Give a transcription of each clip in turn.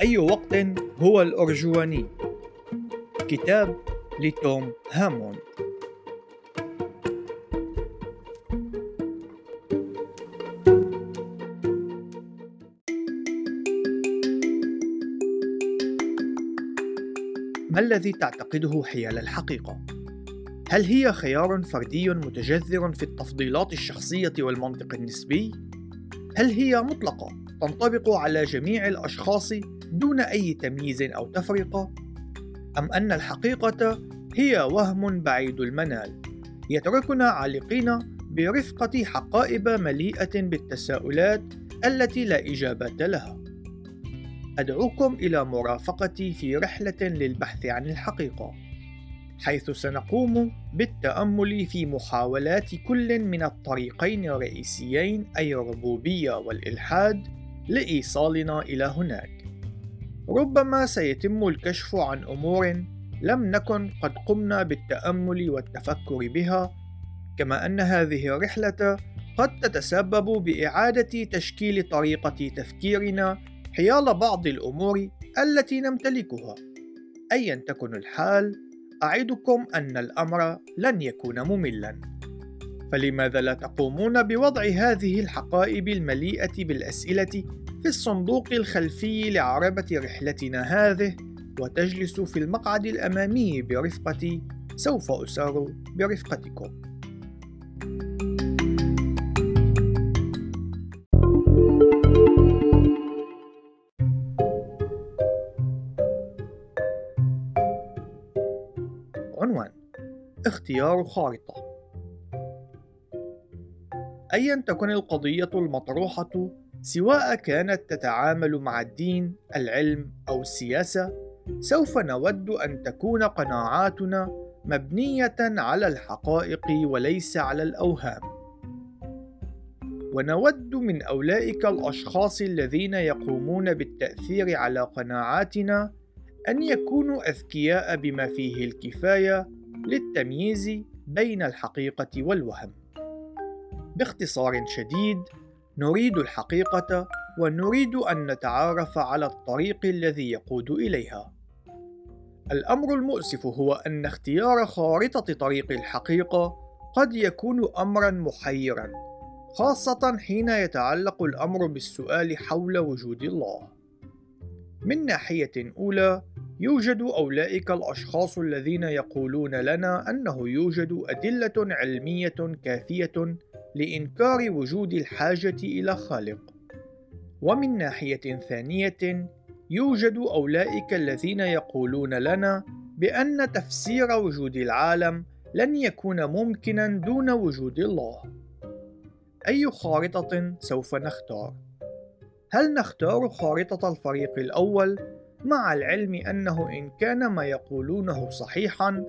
أي وقت هو الأرجواني؟ كتاب لتوم هامون ما الذي تعتقده حيال الحقيقة؟ هل هي خيار فردي متجذر في التفضيلات الشخصية والمنطق النسبي؟ هل هي مطلقة تنطبق على جميع الأشخاص دون أي تمييز أو تفرقة؟ أم أن الحقيقة هي وهم بعيد المنال يتركنا عالقين برفقة حقائب مليئة بالتساؤلات التي لا إجابة لها؟ أدعوكم إلى مرافقتي في رحلة للبحث عن الحقيقة حيث سنقوم بالتأمل في محاولات كل من الطريقين الرئيسيين أي الربوبية والإلحاد لإيصالنا إلى هناك. ربما سيتم الكشف عن أمور لم نكن قد قمنا بالتأمل والتفكر بها، كما أن هذه الرحلة قد تتسبب بإعادة تشكيل طريقة تفكيرنا حيال بعض الأمور التي نمتلكها. أيا تكن الحال، أعدكم أن الأمر لن يكون مملا فلماذا لا تقومون بوضع هذه الحقائب المليئة بالأسئلة في الصندوق الخلفي لعربة رحلتنا هذه وتجلس في المقعد الأمامي برفقتي سوف أسار برفقتكم. عنوان اختيار خارطة. أيا تكن القضية المطروحة سواء كانت تتعامل مع الدين، العلم أو السياسة، سوف نود أن تكون قناعاتنا مبنية على الحقائق وليس على الأوهام. ونود من أولئك الأشخاص الذين يقومون بالتأثير على قناعاتنا أن يكونوا أذكياء بما فيه الكفاية للتمييز بين الحقيقة والوهم. باختصار شديد، نريد الحقيقة ونريد أن نتعارف على الطريق الذي يقود إليها. الأمر المؤسف هو أن اختيار خارطة طريق الحقيقة قد يكون أمرًا محيرًا، خاصة حين يتعلق الأمر بالسؤال حول وجود الله. من ناحية أولى، يوجد أولئك الأشخاص الذين يقولون لنا أنه يوجد أدلة علمية كافية لإنكار وجود الحاجة إلى خالق. ومن ناحية ثانية، يوجد أولئك الذين يقولون لنا بأن تفسير وجود العالم لن يكون ممكنا دون وجود الله. أي خارطة سوف نختار؟ هل نختار خارطة الفريق الأول مع العلم أنه إن كان ما يقولونه صحيحًا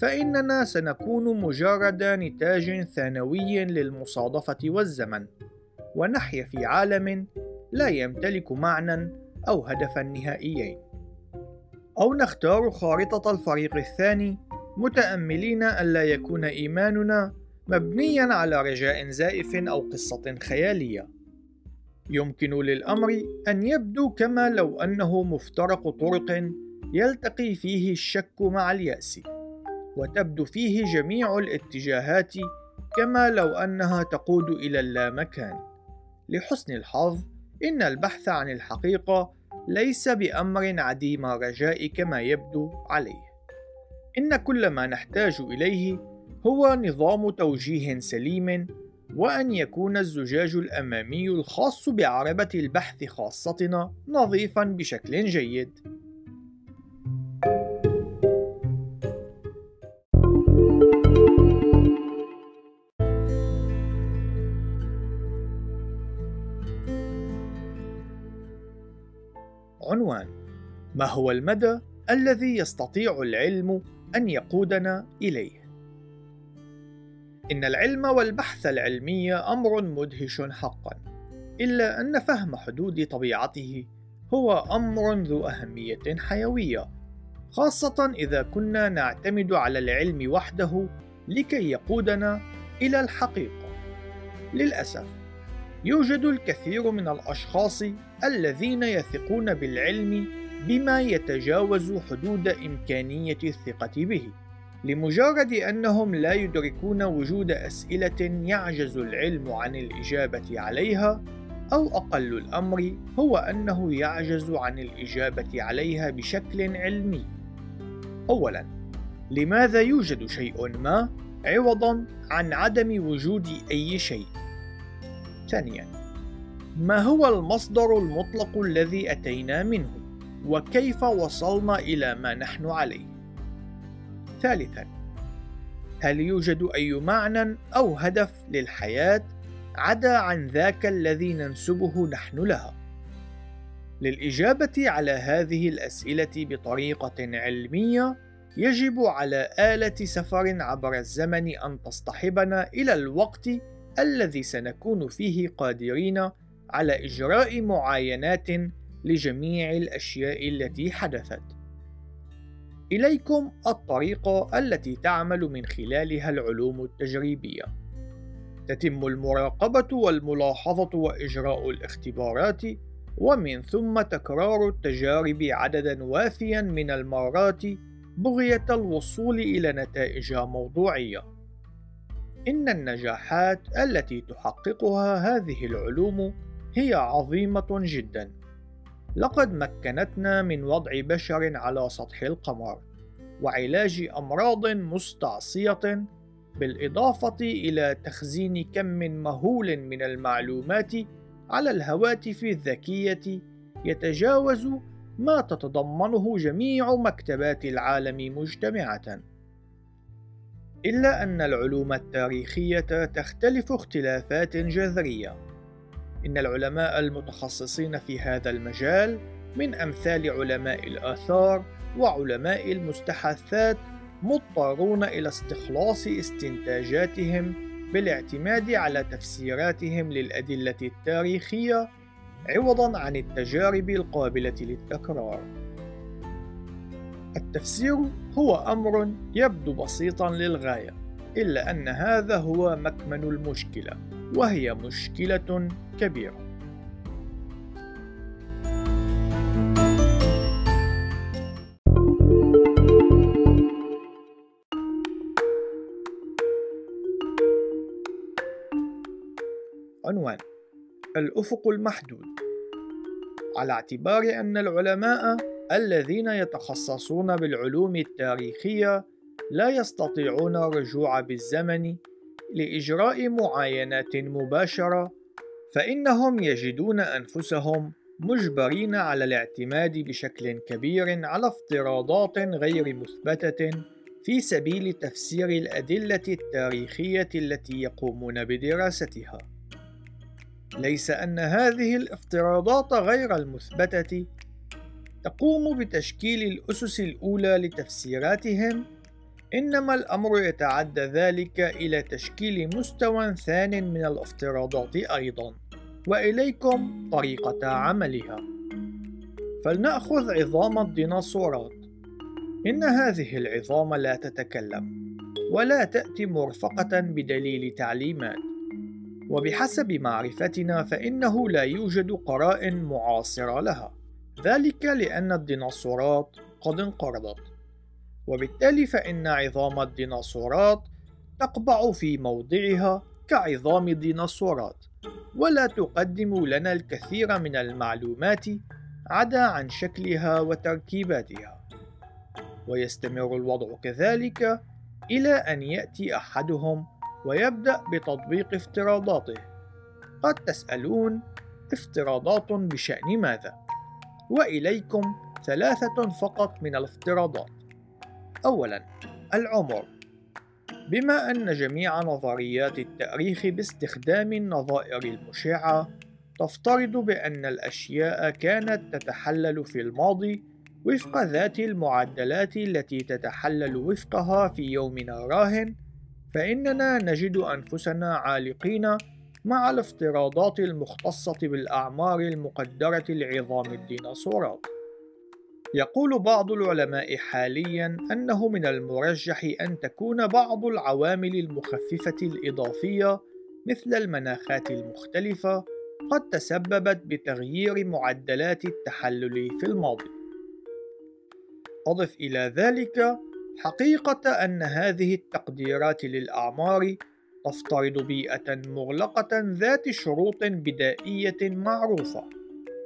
فإننا سنكون مجرد نتاج ثانوي للمصادفة والزمن، ونحيا في عالم لا يمتلك معنى أو هدفا نهائيين. أو نختار خارطة الفريق الثاني متأملين ألا يكون إيماننا مبنيا على رجاء زائف أو قصة خيالية. يمكن للأمر أن يبدو كما لو أنه مفترق طرق يلتقي فيه الشك مع اليأس، وتبدو فيه جميع الاتجاهات كما لو أنها تقود إلى اللامكان. لحسن الحظ، إن البحث عن الحقيقة ليس بأمر عديم الرجاء كما يبدو عليه. إن كل ما نحتاج إليه هو نظام توجيه سليم وأن يكون الزجاج الأمامي الخاص بعربة البحث خاصتنا نظيفًا بشكل جيد. عنوان: ما هو المدى الذي يستطيع العلم أن يقودنا إليه؟ إن العلم والبحث العلمي أمر مدهش حقًا، إلا أن فهم حدود طبيعته هو أمر ذو أهمية حيوية، خاصة إذا كنا نعتمد على العلم وحده لكي يقودنا إلى الحقيقة. للأسف، يوجد الكثير من الأشخاص الذين يثقون بالعلم بما يتجاوز حدود إمكانية الثقة به لمجرد أنهم لا يدركون وجود أسئلة يعجز العلم عن الإجابة عليها أو أقل الأمر هو أنه يعجز عن الإجابة عليها بشكل علمي. اولا لماذا يوجد شيء ما عوضا عن عدم وجود أي شيء؟ ثانيا. ما هو المصدر المطلق الذي أتينا منه؟ وكيف وصلنا إلى ما نحن عليه؟ ثالثا. هل يوجد أي معنى أو هدف للحياة عدا عن ذاك الذي ننسبه نحن لها؟ للإجابة على هذه الأسئلة بطريقة علمية يجب على آلة سفر عبر الزمن أن تصطحبنا إلى الوقت الذي سنكون فيه قادرين على إجراء معاينات لجميع الأشياء التي حدثت. إليكم الطريقة التي تعمل من خلالها العلوم التجريبية. تتم المراقبة والملاحظة وإجراء الاختبارات ومن ثم تكرار التجارب عددا وافيا من المرات بغية الوصول إلى نتائج موضوعية. إن النجاحات التي تحققها هذه العلوم هي عظيمة جدا. لقد مكنتنا من وضع بشر على سطح القمر وعلاج أمراض مستعصية بالإضافة إلى تخزين كم مهول من المعلومات على الهواتف الذكية يتجاوز ما تتضمنه جميع مكتبات العالم مجتمعة. إلا أن العلوم التاريخية تختلف اختلافات جذرية. إن العلماء المتخصصين في هذا المجال من أمثال علماء الآثار وعلماء المستحثات مضطرون إلى استخلاص استنتاجاتهم بالاعتماد على تفسيراتهم للأدلة التاريخية عوضا عن التجارب القابلة للتكرار. التفسير هو أمر يبدو بسيطا للغاية إلا أن هذا هو مكمن المشكلة وهي مشكلة كبيرة. عنوان الأفق المحدود. على اعتبار أن العلماء الذين يتخصصون بالعلوم التاريخية لا يستطيعون الرجوع بالزمن لإجراء معاينات مباشرة فإنهم يجدون أنفسهم مجبرين على الاعتماد بشكل كبير على افتراضات غير مثبتة في سبيل تفسير الأدلة التاريخية التي يقومون بدراستها. ليس أن هذه الافتراضات غير المثبتة تقوم بتشكيل الأسس الأولى لتفسيراتهم، إنما الأمر يتعدى ذلك إلى تشكيل مستوى ثان من الافتراضات أيضًا، وإليكم طريقة عملها. فلنأخذ عظام الديناصورات. إن هذه العظام لا تتكلم، ولا تأتي مرفقة بدليل تعليمات. وبحسب معرفتنا فإنه لا يوجد قرائن معاصرة لها ذلك لأن الديناصورات قد انقرضت وبالتالي فإن عظام الديناصورات تقبع في موضعها كعظام الديناصورات ولا تقدم لنا الكثير من المعلومات عدا عن شكلها وتركيباتها ويستمر الوضع كذلك إلى أن يأتي أحدهم ويبدأ بتطبيق افتراضاته قد تسألون افتراضات بشأن ماذا؟ وإليكم ثلاثة فقط من الافتراضات. أولا العمر. بما أن جميع نظريات التأريخ باستخدام النظائر المشعة تفترض بأن الأشياء كانت تتحلل في الماضي وفق ذات المعدلات التي تتحلل وفقها في يومنا الراهن فإننا نجد أنفسنا عالقين مع الافتراضات المختصة بالأعمار المقدرة لعظام الديناصورات. يقول بعض العلماء حاليا أنه من المرجح أن تكون بعض العوامل المخففة الإضافية مثل المناخات المختلفة قد تسببت بتغيير معدلات التحلل في الماضي. أضف إلى ذلك حقيقة أن هذه التقديرات للأعمار تفترض بيئة مغلقة ذات شروط بدائية معروفة،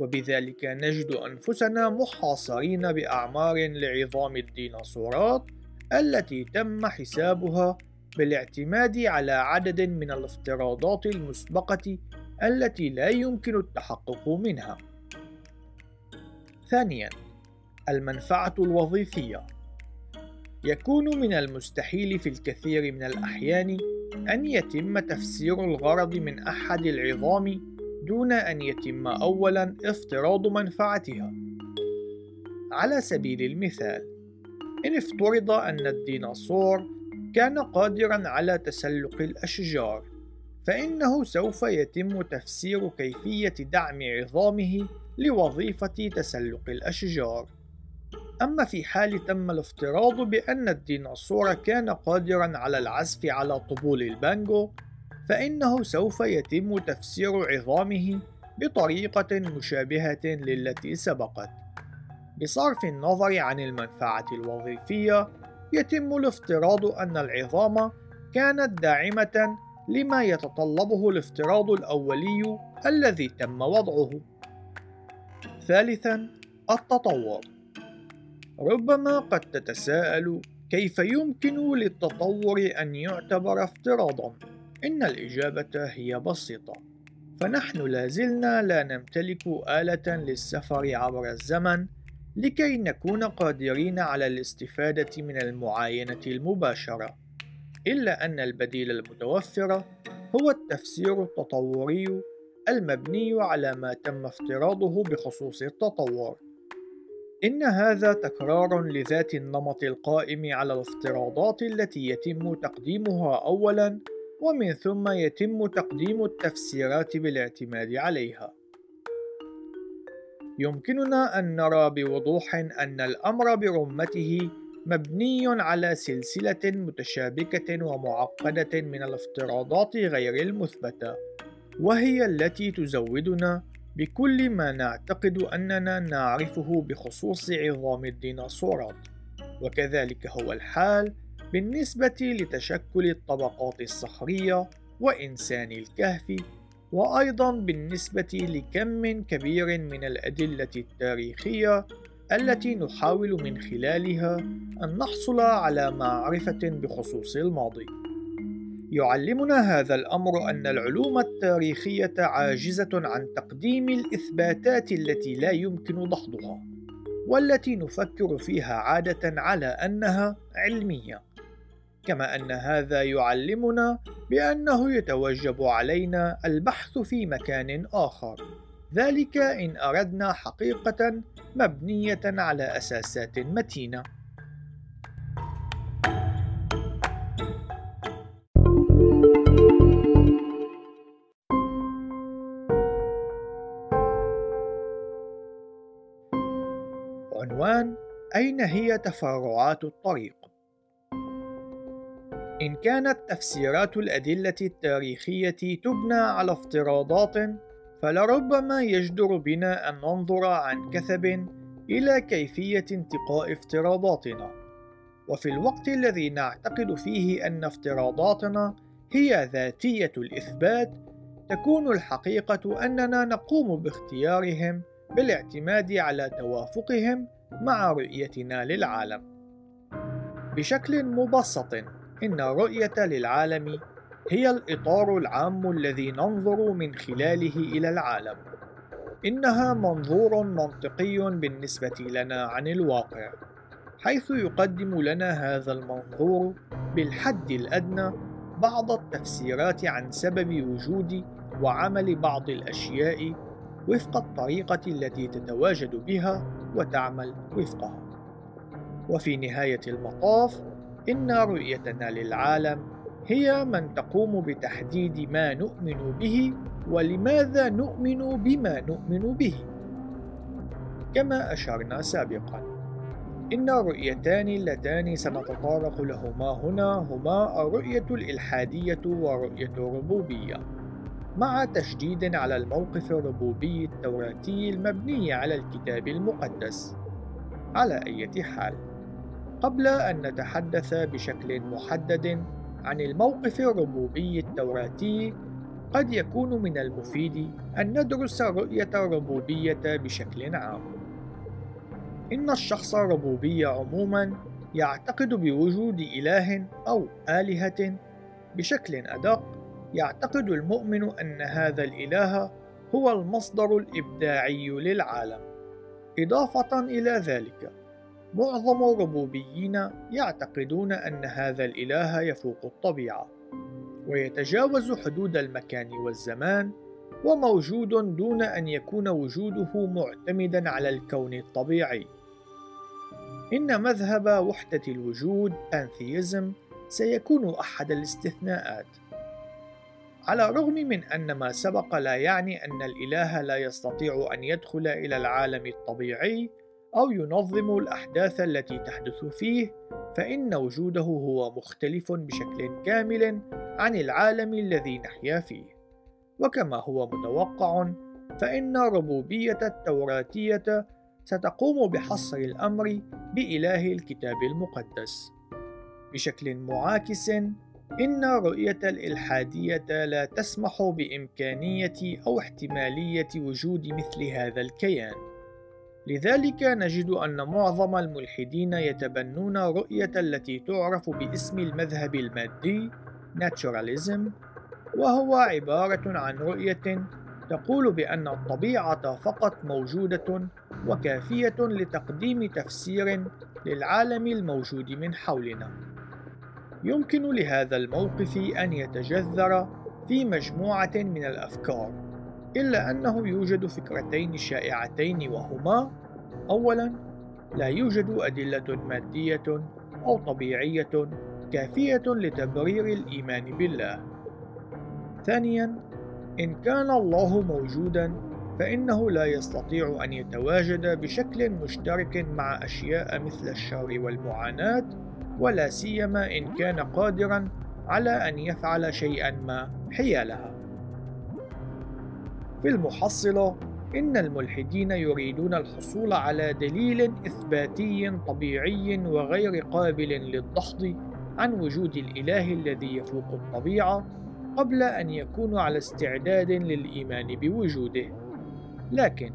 وبذلك نجد أنفسنا محاصرين بأعمار لعظام الديناصورات التي تم حسابها بالاعتماد على عدد من الافتراضات المسبقة التي لا يمكن التحقق منها. ثانياً، المنفعة الوظيفية يكون من المستحيل في الكثير من الأحيان أن يتم تفسير الغرض من أحد العظام دون أن يتم أولاً افتراض منفعتها. على سبيل المثال، إن افترض أن الديناصور كان قادرا على تسلق الأشجار فإنه سوف يتم تفسير كيفية دعم عظامه لوظيفة تسلق الأشجار أما في حال تم الافتراض بأن الديناصور كان قادرا على العزف على طبول البانجو فإنه سوف يتم تفسير عظامه بطريقة مشابهة للتي سبقت بصرف النظر عن المنفعة الوظيفية يتم الافتراض أن العظام كانت داعمة لما يتطلبه الافتراض الأولي الذي تم وضعه. ثالثاً، التطور. ربما قد تتساءل كيف يمكن للتطور أن يعتبر افتراضاً؟ إن الإجابة هي بسيطة، فنحن لازلنا لا نمتلك آلة للسفر عبر الزمن لكي نكون قادرين على الاستفادة من المعاينة المباشرة، إلا أن البديل المتوفر هو التفسير التطوري المبني على ما تم افتراضه بخصوص التطور. إن هذا تكرار لذات النمط القائم على الافتراضات التي يتم تقديمها أولاً ومن ثم يتم تقديم التفسيرات بالاعتماد عليها. يمكننا أن نرى بوضوح أن الأمر برمته مبني على سلسلة متشابكة ومعقدة من الافتراضات غير المثبتة، وهي التي تزودنا بكل ما نعتقد أننا نعرفه بخصوص عظام الديناصورات، وكذلك هو الحال بالنسبة لتشكل الطبقات الصخرية وإنسان الكهف وأيضا بالنسبة لكم كبير من الأدلة التاريخية التي نحاول من خلالها أن نحصل على معرفة بخصوص الماضي. يعلمنا هذا الأمر أن العلوم التاريخية عاجزة عن تقديم الإثباتات التي لا يمكن دحضها، والتي نفكر فيها عادة على أنها علمية. كما أن هذا يعلمنا بأنه يتوجب علينا البحث في مكان آخر ذلك إن أردنا حقيقة مبنية على أساسات متينة أين هي تفرعات الطريق؟ إن كانت تفسيرات الأدلة التاريخية تبنى على افتراضات فلربما يجدر بنا أن ننظر عن كثب إلى كيفية انتقاء افتراضاتنا وفي الوقت الذي نعتقد فيه أن افتراضاتنا هي ذاتية الإثبات تكون الحقيقة أننا نقوم باختيارهم بالاعتماد على توافقهم مع رؤيتنا للعالم بشكل مبسط إن الرؤية للعالم هي الإطار العام الذي ننظر من خلاله إلى العالم. إنها منظور منطقي بالنسبة لنا عن الواقع، حيث يقدم لنا هذا المنظور بالحد الأدنى بعض التفسيرات عن سبب وجود وعمل بعض الأشياء وفق الطريقة التي تتواجد بها وتعمل وفقها. وفي نهاية المطاف إن رؤيتنا للعالم هي من تقوم بتحديد ما نؤمن به ولماذا نؤمن بما نؤمن به كما أشرنا سابقا إن الرؤيتان اللتان سنتطرق لهما هنا هما الرؤية الإلحادية ورؤية الربوبية مع تشديد على الموقف الربوبي التوراتي المبني على الكتاب المقدس على أي حال قبل أن نتحدث بشكل محدد عن الموقف الربوبي التوراتي قد يكون من المفيد أن ندرس الرؤية الربوبية بشكل عام. إن الشخص الربوبي عموما يعتقد بوجود إله أو آلهة بشكل أدق يعتقد المؤمن أن هذا الإله هو المصدر الإبداعي للعالم. إضافة إلى ذلك، معظم الربوبيين يعتقدون أن هذا الإله يفوق الطبيعة، ويتجاوز حدود المكان والزمان، وموجود دون أن يكون وجوده معتمدا على الكون الطبيعي. إن مذهب وحدة الوجود أنثيزم سيكون أحد الاستثناءات. على الرغم من أن ما سبق لا يعني أن الإله لا يستطيع أن يدخل إلى العالم الطبيعي أو ينظم الأحداث التي تحدث فيه، فإن وجوده هو مختلف بشكل كامل عن العالم الذي نحيا فيه. وكما هو متوقع، فإن الربوبية التوراتية ستقوم بحصر الأمر بإله الكتاب المقدس. بشكل معاكس، إن الرؤية الإلحادية لا تسمح بإمكانية أو احتمالية وجود مثل هذا الكيان. لذلك نجد أن معظم الملحدين يتبنون رؤية التي تعرف باسم المذهب المادي Naturalism وهو عبارة عن رؤية تقول بأن الطبيعة فقط موجودة وكافية لتقديم تفسير للعالم الموجود من حولنا. يمكن لهذا الموقف أن يتجذر في مجموعة من الأفكار، إلا أنه يوجد فكرتين شائعتين وهما: أولاً، لا يوجد أدلة مادية أو طبيعية كافية لتبرير الإيمان بالله. ثانياً، إن كان الله موجوداً، فإنه لا يستطيع أن يتواجد بشكل مشترك مع أشياء مثل الشر والمعاناة ولا سيما إن كان قادرا على أن يفعل شيئا ما حيالها. في المحصلة إن الملحدين يريدون الحصول على دليل إثباتي طبيعي وغير قابل للدحض عن وجود الإله الذي يفوق الطبيعة قبل أن يكونوا على استعداد للإيمان بوجوده. لكن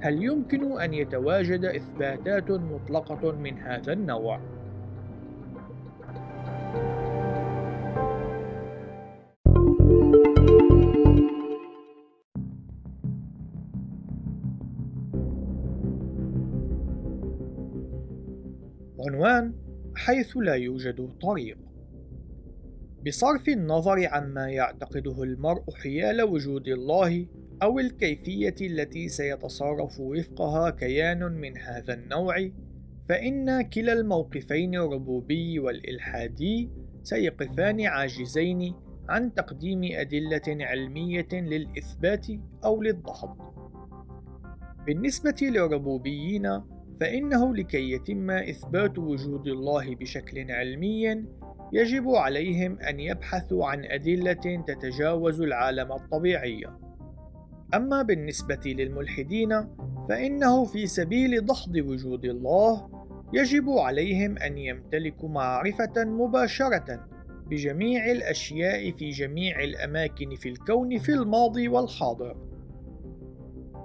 هل يمكن أن يتواجد إثباتات مطلقة من هذا النوع؟ عنوان حيث لا يوجد طريق بصرف النظر عما يعتقده المرء حيال وجود الله أو الكيفية التي سيتصرف وفقها كيان من هذا النوع، فإن كلا الموقفين الربوبي والإلحادي سيقفان عاجزين عن تقديم أدلة علمية للإثبات أو للدحض. بالنسبة للربوبيين، فإنه لكي يتم إثبات وجود الله بشكل علمي يجب عليهم أن يبحثوا عن أدلة تتجاوز العالم الطبيعي. أما بالنسبة للملحدين فإنه في سبيل دحض وجود الله يجب عليهم أن يمتلكوا معرفة مباشرة بجميع الأشياء في جميع الأماكن في الكون في الماضي والحاضر.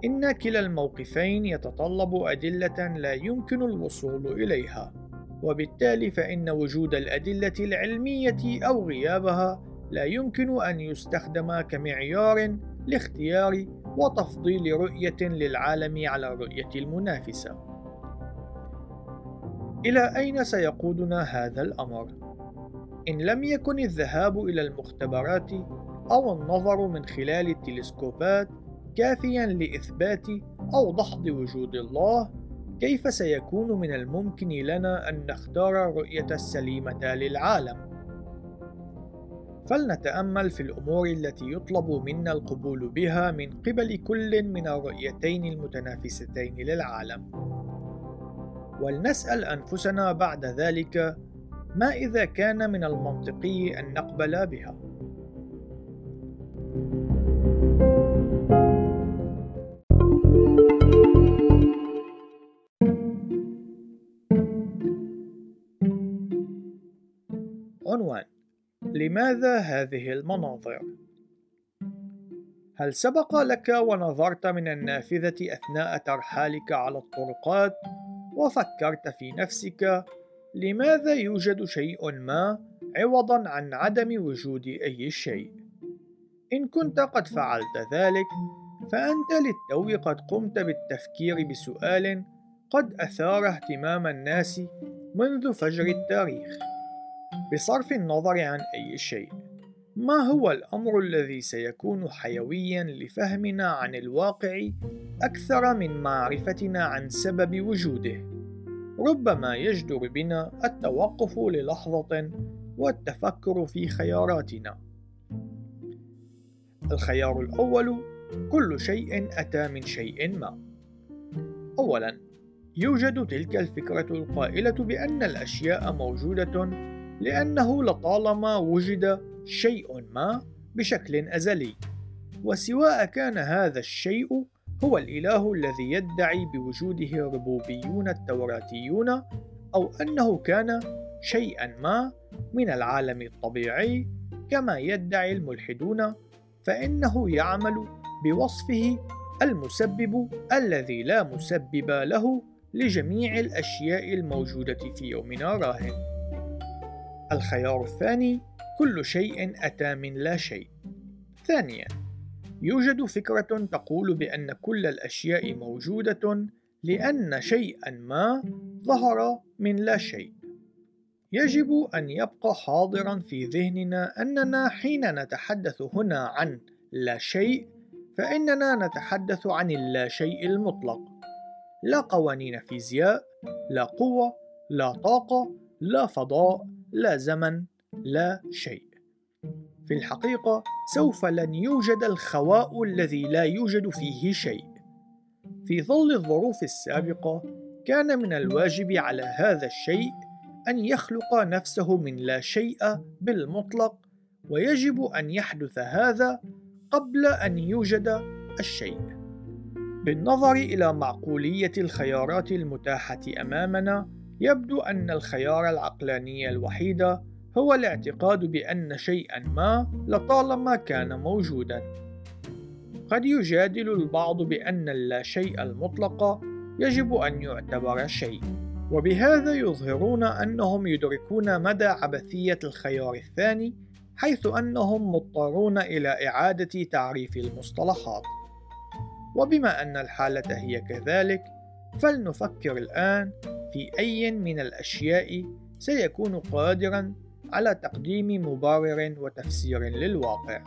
إن كلا الموقفين يتطلب أدلة لا يمكن الوصول إليها. وبالتالي فإن وجود الأدلة العلمية أو غيابها لا يمكن أن يستخدم كمعيار لاختيار وتفضيل رؤية للعالم على الرؤية المنافسة. إلى أين سيقودنا هذا الأمر؟ إن لم يكن الذهاب إلى المختبرات أو النظر من خلال التلسكوبات كافيا لإثبات أو دحض وجود الله كيف سيكون من الممكن لنا أن نختار الرؤية السليمة للعالم؟ فلنتأمل في الأمور التي يطلب منا القبول بها من قبل كل من الرؤيتين المتنافستين للعالم. ولنسأل أنفسنا بعد ذلك ما إذا كان من المنطقي أن نقبل بها؟ لماذا هذه المناظر؟ هل سبق لك ونظرت من النافذة أثناء ترحالك على الطرقات وفكرت في نفسك لماذا يوجد شيء ما عوضا عن عدم وجود أي شيء؟ إن كنت قد فعلت ذلك فأنت للتو قد قمت بالتفكير بسؤال قد أثار اهتمام الناس منذ فجر التاريخ بصرف النظر عن أي شيء ما هو الأمر الذي سيكون حيويا لفهمنا عن الواقع أكثر من معرفتنا عن سبب وجوده؟ ربما يجدر بنا التوقف للحظة والتفكر في خياراتنا. الخيار الأول: كل شيء أتى من شيء ما. أولاً، يوجد تلك الفكرة القائلة بأن الأشياء موجودة لأنه لطالما وجد شيء ما بشكل أزلي وسواء كان هذا الشيء هو الإله الذي يدعي بوجوده الربوبيون التوراتيون أو أنه كان شيئا ما من العالم الطبيعي كما يدعي الملحدون فإنه يعمل بوصفه المسبب الذي لا مسبب له لجميع الأشياء الموجودة في يومنا راهن. الخيار الثاني كل شيء أتى من لا شيء. ثانيا يوجد فكرة تقول بأن كل الأشياء موجودة لأن شيئا ما ظهر من لا شيء. يجب أن يبقى حاضرا في ذهننا أننا حين نتحدث هنا عن لا شيء فإننا نتحدث عن اللا شيء المطلق. لا قوانين فيزياء، لا قوة، لا طاقة، لا فضاء، لا زمن، لا شيء. في الحقيقة سوف لن يوجد الخواء الذي لا يوجد فيه شيء. في ظل الظروف السابقة كان من الواجب على هذا الشيء أن يخلق نفسه من لا شيء بالمطلق ويجب أن يحدث هذا قبل أن يوجد الشيء. بالنظر إلى معقولية الخيارات المتاحة أمامنا يبدو أن الخيار العقلاني الوحيد هو الاعتقاد بأن شيئا ما لطالما كان موجودا. قد يجادل البعض بأن اللا شيء المطلق يجب أن يعتبر شيء، وبهذا يظهرون أنهم يدركون مدى عبثية الخيار الثاني، حيث أنهم مضطرون إلى إعادة تعريف المصطلحات. وبما أن الحالة هي كذلك، فلنفكر الآن في أي من الأشياء سيكون قادرا على تقديم مبرر وتفسير للواقع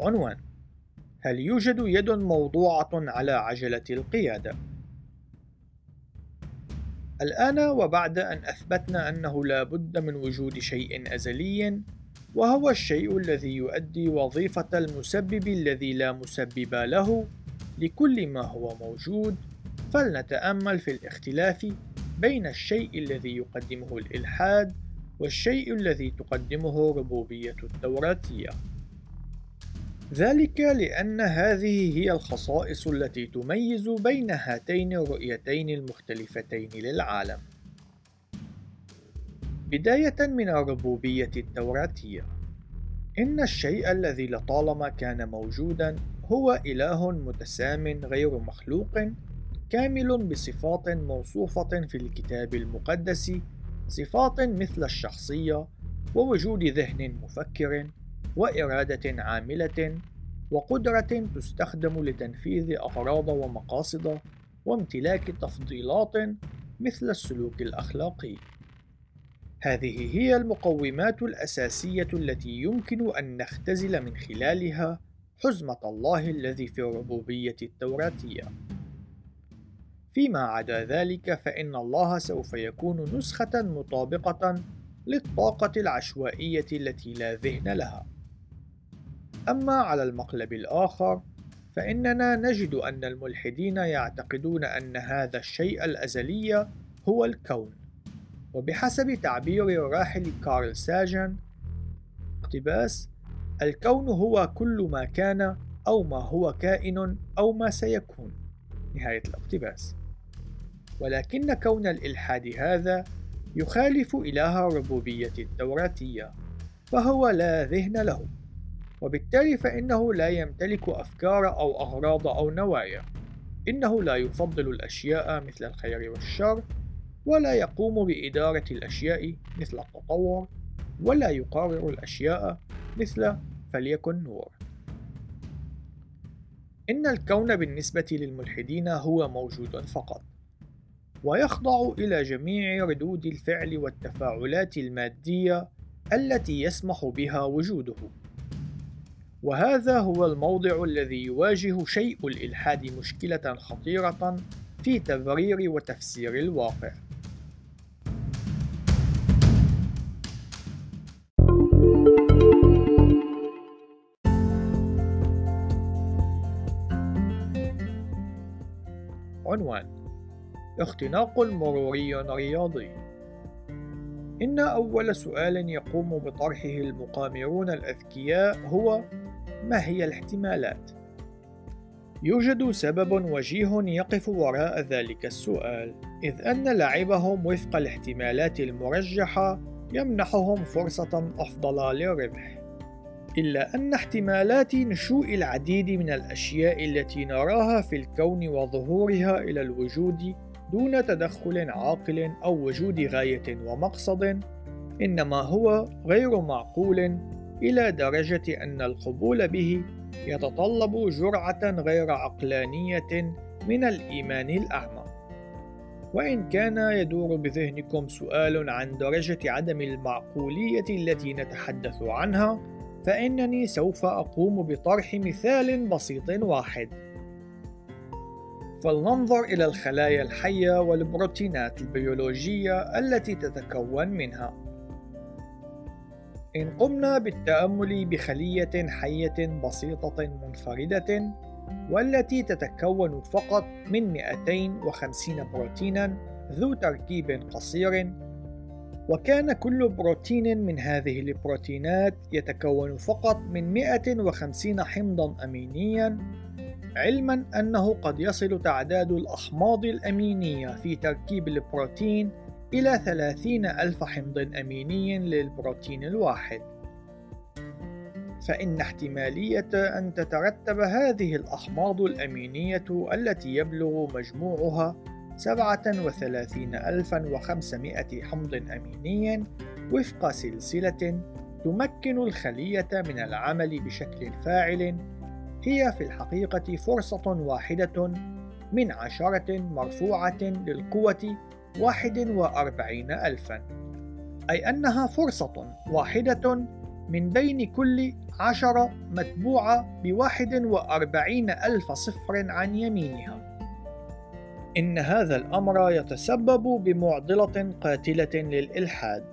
عنوان هل يوجد يد موضوعة على عجلة القيادة؟ الآن وبعد أن أثبتنا أنه لا بد من وجود شيء أزلي وهو الشيء الذي يؤدي وظيفة المسبب الذي لا مسبب له لكل ما هو موجود فلنتأمل في الاختلاف بين الشيء الذي يقدمه الإلحاد والشيء الذي تقدمه ربوبية التوراتية. ذلك لأن هذه هي الخصائص التي تميز بين هاتين الرؤيتين المختلفتين للعالم. بداية من الربوبية التوراتية إن الشيء الذي لطالما كان موجودا هو إله متسام غير مخلوق كامل بصفات موصوفة في الكتاب المقدس صفات مثل الشخصية ووجود ذهن مفكر وإرادة عاملة وقدرة تستخدم لتنفيذ أغراض ومقاصد وامتلاك تفضيلات مثل السلوك الأخلاقي هذه هي المقومات الأساسية التي يمكن أن نختزل من خلالها حزمة الله الذي في الربوبية التوراتية. فيما عدا ذلك فإن الله سوف يكون نسخة مطابقة للطاقة العشوائية التي لا ذهن لها. أما على المقلب الآخر، فإننا نجد أن الملحدين يعتقدون أن هذا الشيء الأزلي هو الكون، وبحسب تعبير الراحل كارل ساجن اقتباس الكون هو كل ما كان أو ما هو كائن أو ما سيكون. نهاية الاقتباس. ولكن كون الإلحاد هذا يخالف إله الربوبية التوراتية فهو لا ذهن له. وبالتالي فإنه لا يمتلك أفكار أو أغراض أو نوايا. إنه لا يفضل الأشياء مثل الخير والشر ولا يقوم بإدارة الأشياء مثل التطور ولا يقرر الأشياء مثل فليكن نور. إن الكون بالنسبة للملحدين هو موجود فقط ويخضع إلى جميع ردود الفعل والتفاعلات المادية التي يسمح بها وجوده. وهذا هو الموضع الذي يواجه شيء الإلحاد مشكلة خطيرة في تبرير وتفسير الواقع. عنوان اختناق مروري رياضي إن أول سؤال يقوم بطرحه المقامرون الأذكياء هو ما هي الاحتمالات؟ يوجد سبب وجيه يقف وراء ذلك السؤال إذ أن لعبهم وفق الاحتمالات المرجحة يمنحهم فرصة أفضل للربح إلا أن احتمالات نشوء العديد من الأشياء التي نراها في الكون وظهورها إلى الوجود دون تدخل عاقل أو وجود غاية ومقصد إنما هو غير معقول إلى درجة أن القبول به يتطلب جرعة غير عقلانية من الإيمان الأعمى. وإن كان يدور بذهنكم سؤال عن درجة عدم المعقولية التي نتحدث عنها، فإنني سوف أقوم بطرح مثال بسيط واحد. فلننظر إلى الخلايا الحية والبروتينات البيولوجية التي تتكون منها. إن قمنا بالتأمل بخلية حية بسيطة منفردة والتي تتكون فقط من 250 بروتينا ذو تركيب قصير. وكان كل بروتين من هذه البروتينات يتكون فقط من 150 حمضا أمينيا علما أنه قد يصل تعداد الأحماض الأمينية في تركيب البروتين إلى 30 ألف حمض أميني للبروتين الواحد. فإن احتمالية أن تترتب هذه الأحماض الأمينية التي يبلغ مجموعها 37500 حمض أميني وفق سلسلة تمكن الخلية من العمل بشكل فاعل هي في الحقيقة فرصة واحدة من عشرة مرفوعة للقوة واحد وأربعين ألفا. أي أنها فرصة واحدة من بين كل عشرة متبوعة بواحد وأربعين ألف صفر عن يمينها. إن هذا الأمر يتسبب بمعضلة قاتلة للإلحاد.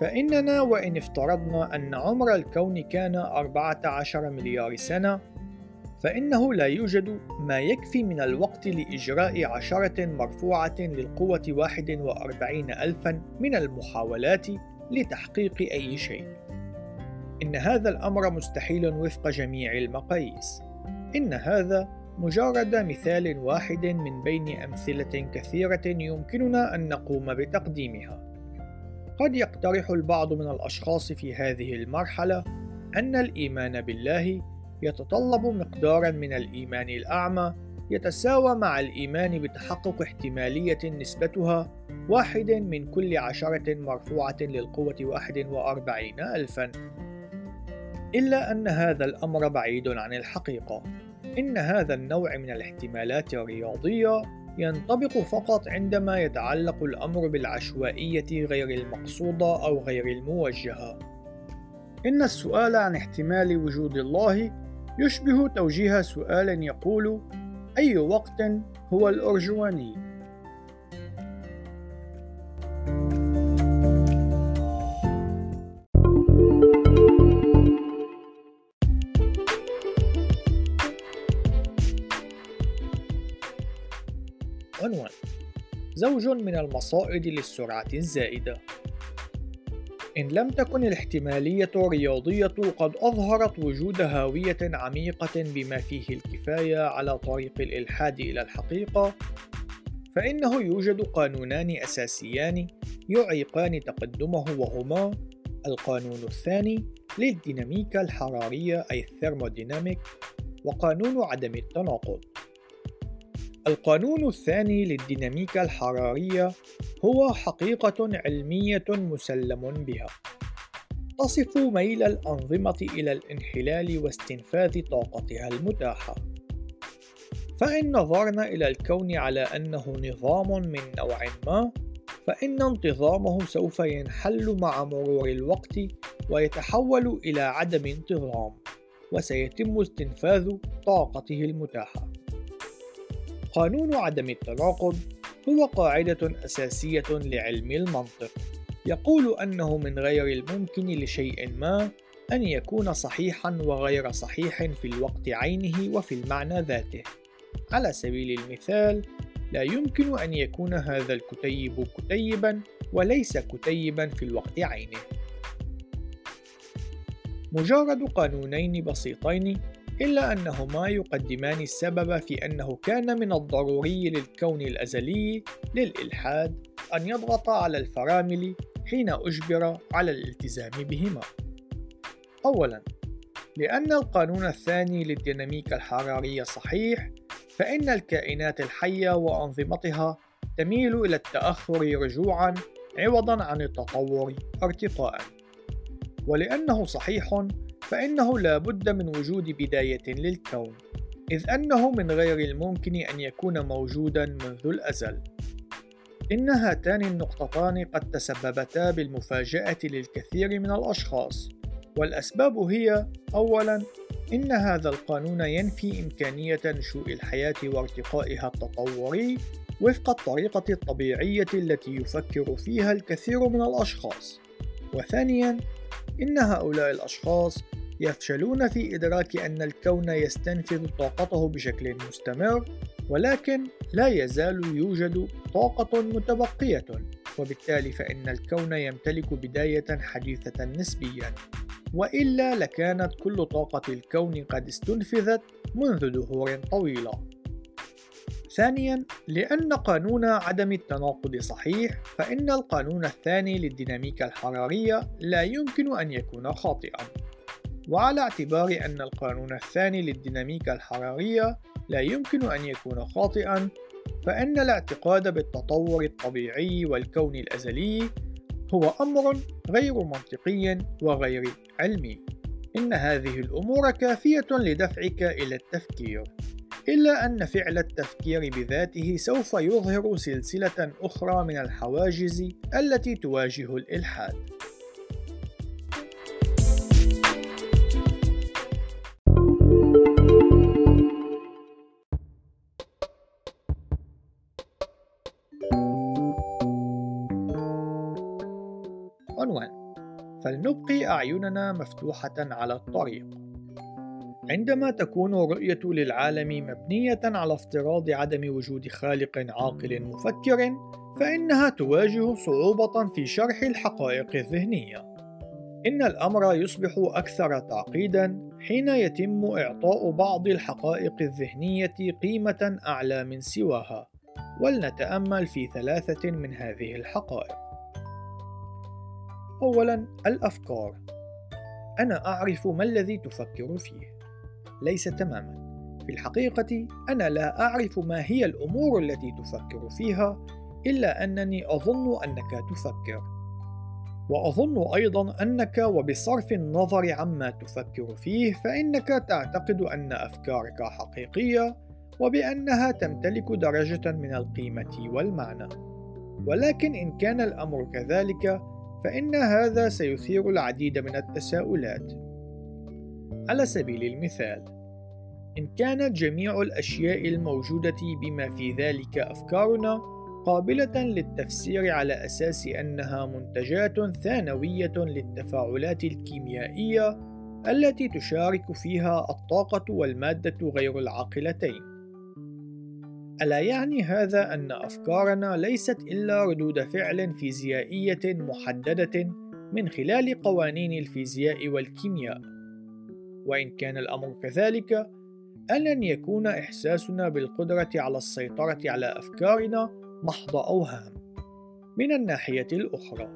فإننا وإن افترضنا أن عمر الكون كان 14 مليار سنة فإنه لا يوجد ما يكفي من الوقت لإجراء عشرة مرفوعة للقوة 41 ألفا من المحاولات لتحقيق أي شيء. إن هذا الأمر مستحيل وفق جميع المقاييس. إن هذا مجرد مثال واحد من بين أمثلة كثيرة يمكننا أن نقوم بتقديمها. قد يقترح البعض من الأشخاص في هذه المرحلة أن الإيمان بالله يتطلب مقدارا من الإيمان الأعمى يتساوى مع الإيمان بتحقق احتمالية نسبتها واحد من كل عشرة مرفوعة للقوة واحد وأربعين ألفا. إلا أن هذا الأمر بعيد عن الحقيقة. إن هذا النوع من الاحتمالات الرياضية ينطبق فقط عندما يتعلق الأمر بالعشوائية غير المقصودة أو غير الموجهة. إن السؤال عن احتمال وجود الله يشبه توجيه سؤال يقول أي وقت هو الأرجواني؟ عنوان زوج من المصائد للسرعة الزائدة إن لم تكن الاحتمالية الرياضية قد أظهرت وجود هاوية عميقة بما فيه الكفاية على طريق الإلحاد إلى الحقيقة، فإنه يوجد قانونان أساسيان يعيقان تقدمه وهما القانون الثاني للديناميكا الحرارية أي الثيرموديناميك وقانون عدم التناقض. القانون الثاني للديناميكا الحرارية هو حقيقة علمية مسلم بها. تصف ميل الأنظمة إلى الانحلال واستنفاذ طاقتها المتاحة. فإن نظرنا إلى الكون على أنه نظام من نوع ما فإن انتظامه سوف ينحل مع مرور الوقت ويتحول إلى عدم انتظام وسيتم استنفاذ طاقته المتاحة. قانون عدم التناقض هو قاعدة أساسية لعلم المنطق. يقول أنه من غير الممكن لشيء ما أن يكون صحيحا وغير صحيح في الوقت عينه وفي المعنى ذاته. على سبيل المثال لا يمكن أن يكون هذا الكتيب كتيبا وليس كتيبا في الوقت عينه. مجرد قانونين بسيطين إلا أنهما يقدمان السبب في أنه كان من الضروري للكون الأزلي للإلحاد أن يضغط على الفرامل حين أجبر على الالتزام بهما. أولاً، لأن القانون الثاني للديناميكا الحرارية صحيح، فإن الكائنات الحية وأنظمتها تميل إلى التأخر رجوعًا عوضًا عن التطور ارتقاءً. ولأنه صحيح فإنه لا بد من وجود بداية للكون إذ أنه من غير الممكن أن يكون موجودا منذ الأزل. إن هاتان النقطتان قد تسببتا بالمفاجأة للكثير من الأشخاص. والأسباب هي أولاً إن هذا القانون ينفي إمكانية نشوء الحياة وارتقائها التطوري وفق الطريقة الطبيعية التي يفكر فيها الكثير من الأشخاص. وثانياً إن هؤلاء الأشخاص يفشلون في إدراك أن الكون يستنفذ طاقته بشكل مستمر ولكن لا يزال يوجد طاقة متبقية وبالتالي فإن الكون يمتلك بداية حديثة نسبيا. وإلا لكانت كل طاقة الكون قد استنفذت منذ دهور طويلة. ثانيا لأن قانون عدم التناقض صحيح فإن القانون الثاني للديناميكا الحرارية لا يمكن أن يكون خاطئا. وعلى اعتبار أن القانون الثاني للديناميكا الحرارية لا يمكن أن يكون خاطئا فإن الاعتقاد بالتطور الطبيعي والكون الأزلي هو أمر غير منطقي وغير علمي. إن هذه الأمور كافية لدفعك إلى التفكير. إلا أن فعل التفكير بذاته سوف يظهر سلسلة أخرى من الحواجز التي تواجه الإلحاد. عنوان فلنبقي أعيننا مفتوحة على الطريق. عندما تكون الرؤية للعالم مبنية على افتراض عدم وجود خالق عاقل مفكر فإنها تواجه صعوبة في شرح الحقائق الذهنية. إن الأمر يصبح أكثر تعقيدا حين يتم إعطاء بعض الحقائق الذهنية قيمة أعلى من سواها. ولنتأمل في ثلاثة من هذه الحقائق. أولا الأفكار. أنا أعرف ما الذي تفكر فيه. ليس تماما. في الحقيقة أنا لا أعرف ما هي الأمور التي تفكر فيها إلا أنني أظن أنك تفكر. وأظن أيضا أنك وبصرف النظر عما تفكر فيه فإنك تعتقد أن أفكارك حقيقية وبأنها تمتلك درجة من القيمة والمعنى. ولكن إن كان الأمر كذلك فإن هذا سيثير العديد من التساؤلات. على سبيل المثال، إن كانت جميع الأشياء الموجودة بما في ذلك أفكارنا قابلة للتفسير على أساس أنها منتجات ثانوية للتفاعلات الكيميائية التي تشارك فيها الطاقة والمادة غير العاقلتين. ألا يعني هذا أن أفكارنا ليست إلا ردود فعل فيزيائية محددة من خلال قوانين الفيزياء والكيمياء؟ وإن كان الأمر كذلك، ألن يكون إحساسنا بالقدرة على السيطرة على أفكارنا محض أوهام؟ من الناحية الأخرى،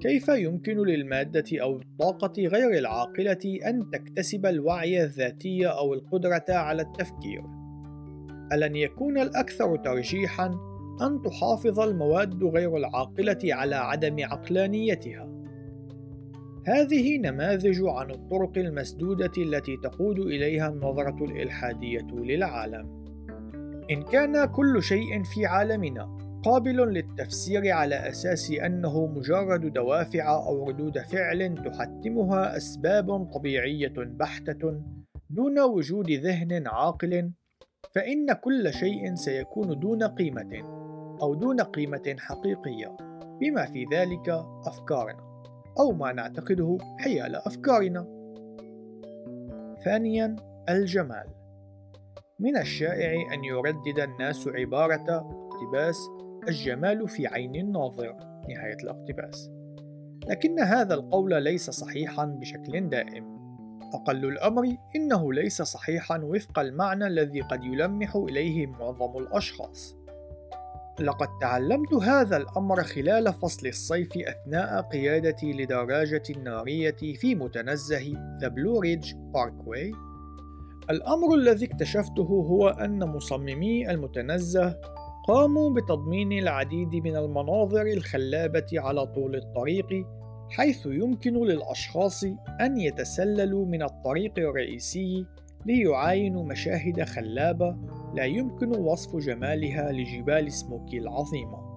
كيف يمكن للمادة أو الطاقة غير العاقلة أن تكتسب الوعي الذاتي أو القدرة على التفكير؟ ألن يكون الأكثر ترجيحًا أن تحافظ المواد غير العاقلة على عدم عقلانيتها؟ هذه نماذج عن الطرق المسدودة التي تقود إليها النظرة الإلحادية للعالم. إن كان كل شيء في عالمنا قابل للتفسير على أساس أنه مجرد دوافع أو ردود فعل تحتمها أسباب طبيعية بحتة دون وجود ذهن عاقل، فإن كل شيء سيكون دون قيمة أو دون قيمة حقيقية، بما في ذلك أفكارنا. أو ما نعتقده حيال أفكارنا. ثانياً الجمال. من الشائع أن يردد الناس عبارة اقتباس الجمال في عين الناظر. نهاية الاقتباس. لكن هذا القول ليس صحيحا بشكل دائم. أقل الأمر إنه ليس صحيحا وفق المعنى الذي قد يلمح إليه معظم الأشخاص. لقد تعلمت هذا الأمر خلال فصل الصيف أثناء قيادتي لدراجة نارية في متنزه The Blue Ridge Parkway. الأمر الذي اكتشفته هو أن مصممي المتنزه قاموا بتضمين العديد من المناظر الخلابة على طول الطريق حيث يمكن للأشخاص أن يتسللوا من الطريق الرئيسي ليعاينوا مشاهد خلابة لا يمكن وصف جمالها لجبال سموكي العظيمة.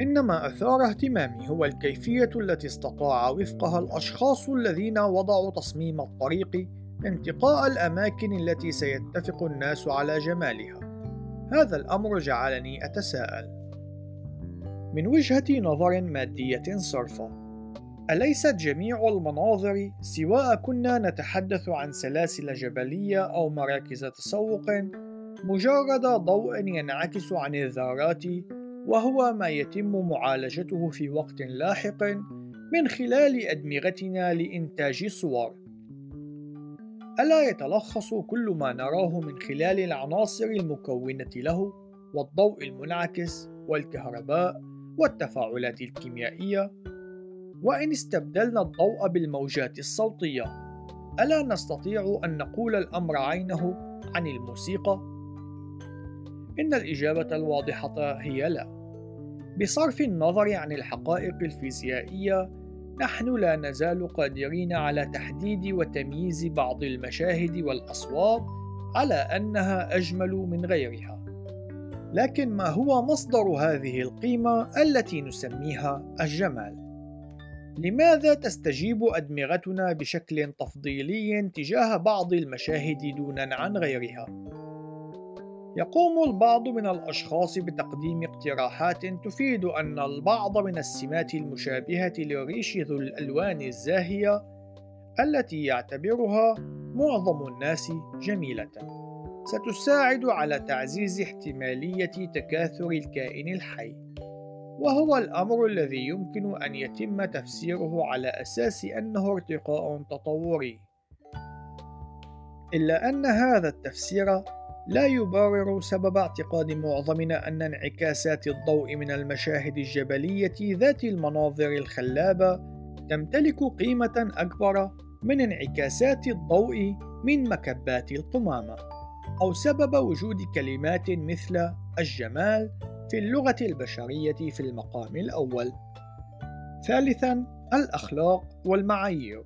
إن ما أثار اهتمامي هو الكيفية التي استطاع وفقها الأشخاص الذين وضعوا تصميم الطريق انتقاء الأماكن التي سيتفق الناس على جمالها. هذا الأمر جعلني أتساءل: من وجهة نظر مادية صرفة، أليست جميع المناظر سواء كنا نتحدث عن سلاسل جبلية أو مراكز تسوق مجرد ضوء ينعكس عن الذرات وهو ما يتم معالجته في وقت لاحق من خلال أدمغتنا لإنتاج صور ألا يتلخص كل ما نراه من خلال العناصر المكونة له والضوء المنعكس والكهرباء والتفاعلات الكيميائية وإن استبدلنا الضوء بالموجات الصوتية ألا نستطيع أن نقول الأمر عينه عن الموسيقى؟ إن الإجابة الواضحة هي لا. بصرف النظر عن الحقائق الفيزيائية، نحن لا نزال قادرين على تحديد وتمييز بعض المشاهد والأصوات على أنها أجمل من غيرها. لكن ما هو مصدر هذه القيمة التي نسميها الجمال؟ لماذا تستجيب أدمغتنا بشكل تفضيلي تجاه بعض المشاهد دونا عن غيرها؟ يقوم البعض من الأشخاص بتقديم اقتراحات تفيد أن البعض من السمات المشابهة للريش ذو الألوان الزاهية التي يعتبرها معظم الناس جميلة. ستساعد على تعزيز احتمالية تكاثر الكائن الحي وهو الأمر الذي يمكن أن يتم تفسيره على أساس أنه ارتقاء تطوري. إلا أن هذا التفسير لا يبرر سبب اعتقاد معظمنا أن انعكاسات الضوء من المشاهد الجبلية ذات المناظر الخلابة تمتلك قيمة أكبر من انعكاسات الضوء من مكبات القمامة، أو سبب وجود كلمات مثل الجمال في اللغة البشرية في المقام الأول. ثالثاً: الأخلاق والمعايير.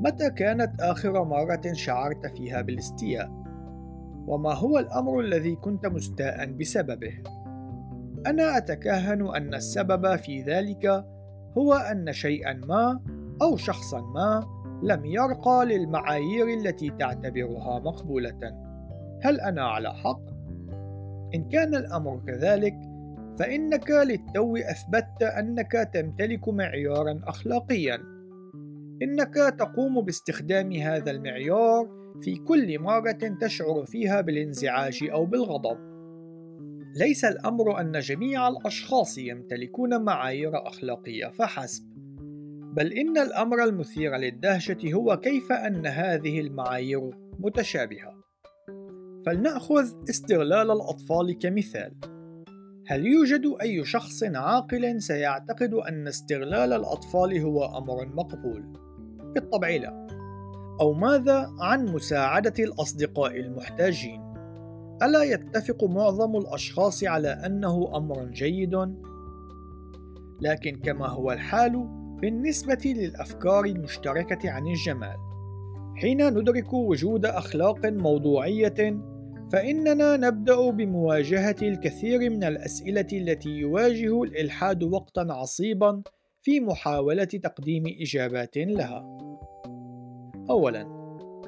متى كانت آخر مرة شعرت فيها بالاستياء؟ وما هو الأمر الذي كنت مستاء بسببه؟ أنا أتكهن أن السبب في ذلك هو أن شيئا ما أو شخصا ما لم يرقى للمعايير التي تعتبرها مقبولة. هل أنا على حق؟ إن كان الأمر كذلك فإنك للتو أثبتت أنك تمتلك معيارا أخلاقيا إنك تقوم باستخدام هذا المعيار في كل مرة تشعر فيها بالانزعاج أو بالغضب. ليس الأمر أن جميع الأشخاص يمتلكون معايير أخلاقية فحسب، بل إن الأمر المثير للدهشة هو كيف أن هذه المعايير متشابهة. فلنأخذ استغلال الأطفال كمثال. هل يوجد أي شخص عاقل سيعتقد أن استغلال الأطفال هو أمر مقبول؟ بالطبع لا. أو ماذا عن مساعدة الأصدقاء المحتاجين؟ ألا يتفق معظم الأشخاص على أنه أمر جيد؟ لكن كما هو الحال بالنسبة للأفكار المشتركة عن الجمال، حين ندرك وجود أخلاق موضوعية فإننا نبدأ بمواجهة الكثير من الأسئلة التي يواجه الإلحاد وقتًا عصيبًا في محاولة تقديم إجابات لها. أولاً،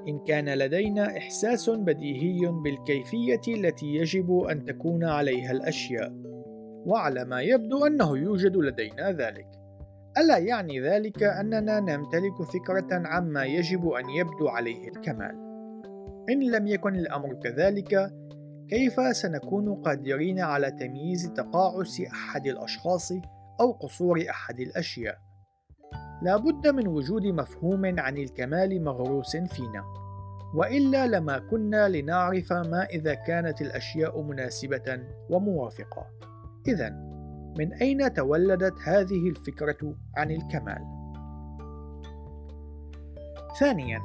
إن كان لدينا إحساس بديهي بالكيفية التي يجب أن تكون عليها الأشياء، وعلى ما يبدو أنه يوجد لدينا ذلك، ألا يعني ذلك أننا نمتلك فكرة عما يجب أن يبدو عليه الكمال؟ إن لم يكن الأمر كذلك، كيف سنكون قادرين على تمييز تقاعس أحد الأشخاص أو قصور أحد الأشياء؟ لا بد من وجود مفهوم عن الكمال مغروس فينا، وإلا لما كنا لنعرف ما إذا كانت الأشياء مناسبة وموافقة. إذا، من أين تولدت هذه الفكرة عن الكمال؟ ثانياً،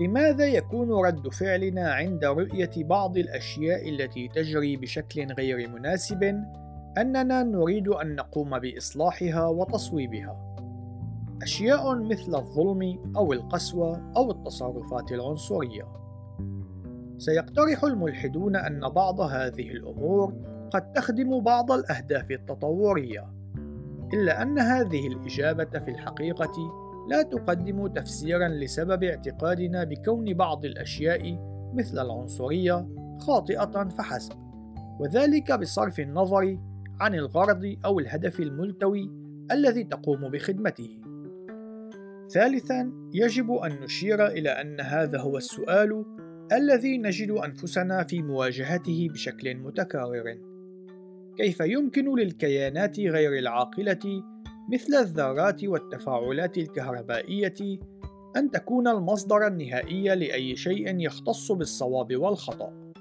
لماذا يكون رد فعلنا عند رؤية بعض الأشياء التي تجري بشكل غير مناسب أننا نريد أن نقوم بإصلاحها وتصويبها؟ أشياء مثل الظلم أو القسوة أو التصرفات العنصرية. سيقترح الملحدون أن بعض هذه الأمور قد تخدم بعض الأهداف التطورية، إلا أن هذه الإجابة في الحقيقة لا تقدم تفسيرا لسبب اعتقادنا بكون بعض الأشياء مثل العنصرية خاطئة فحسب وذلك بصرف النظر عن الغرض أو الهدف الملتوي الذي تقوم بخدمته ثالثا يجب أن نشير إلى أن هذا هو السؤال الذي نجد أنفسنا في مواجهته بشكل متكرر كيف يمكن للكيانات غير العاقلة مثل الذرات والتفاعلات الكهربائية أن تكون المصدر النهائي لأي شيء يختص بالصواب والخطأ،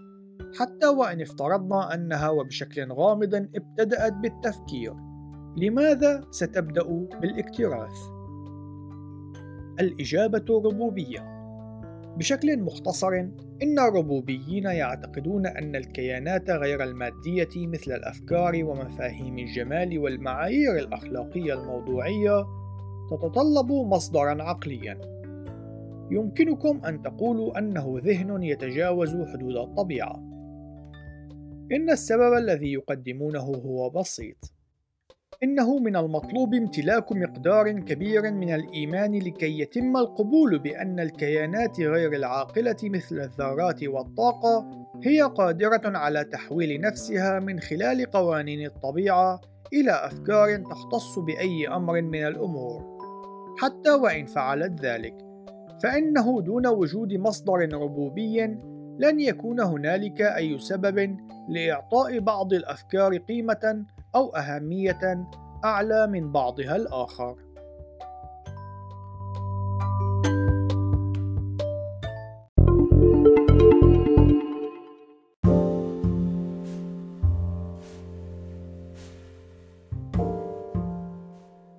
حتى وإن افترضنا أنها وبشكل غامض ابتدأت بالتفكير، لماذا ستبدأ بالإكتراث؟ الإجابة ربوبية بشكل مختصر إن الربوبيين يعتقدون أن الكيانات غير المادية مثل الأفكار ومفاهيم الجمال والمعايير الأخلاقية الموضوعية تتطلب مصدرًا عقليًا. يمكنكم أن تقولوا أنه ذهن يتجاوز حدود الطبيعة. إن السبب الذي يقدمونه هو بسيط. إنه من المطلوب امتلاك مقدار كبير من الإيمان لكي يتم القبول بأن الكيانات غير العاقلة مثل الذرات والطاقة هي قادرة على تحويل نفسها من خلال قوانين الطبيعة إلى أفكار تختص بأي أمر من الأمور، حتى وإن فعلت ذلك، فإنه دون وجود مصدر ربوبي لن يكون هنالك أي سبب لإعطاء بعض الأفكار قيمة أو أهمية أعلى من بعضها الآخر.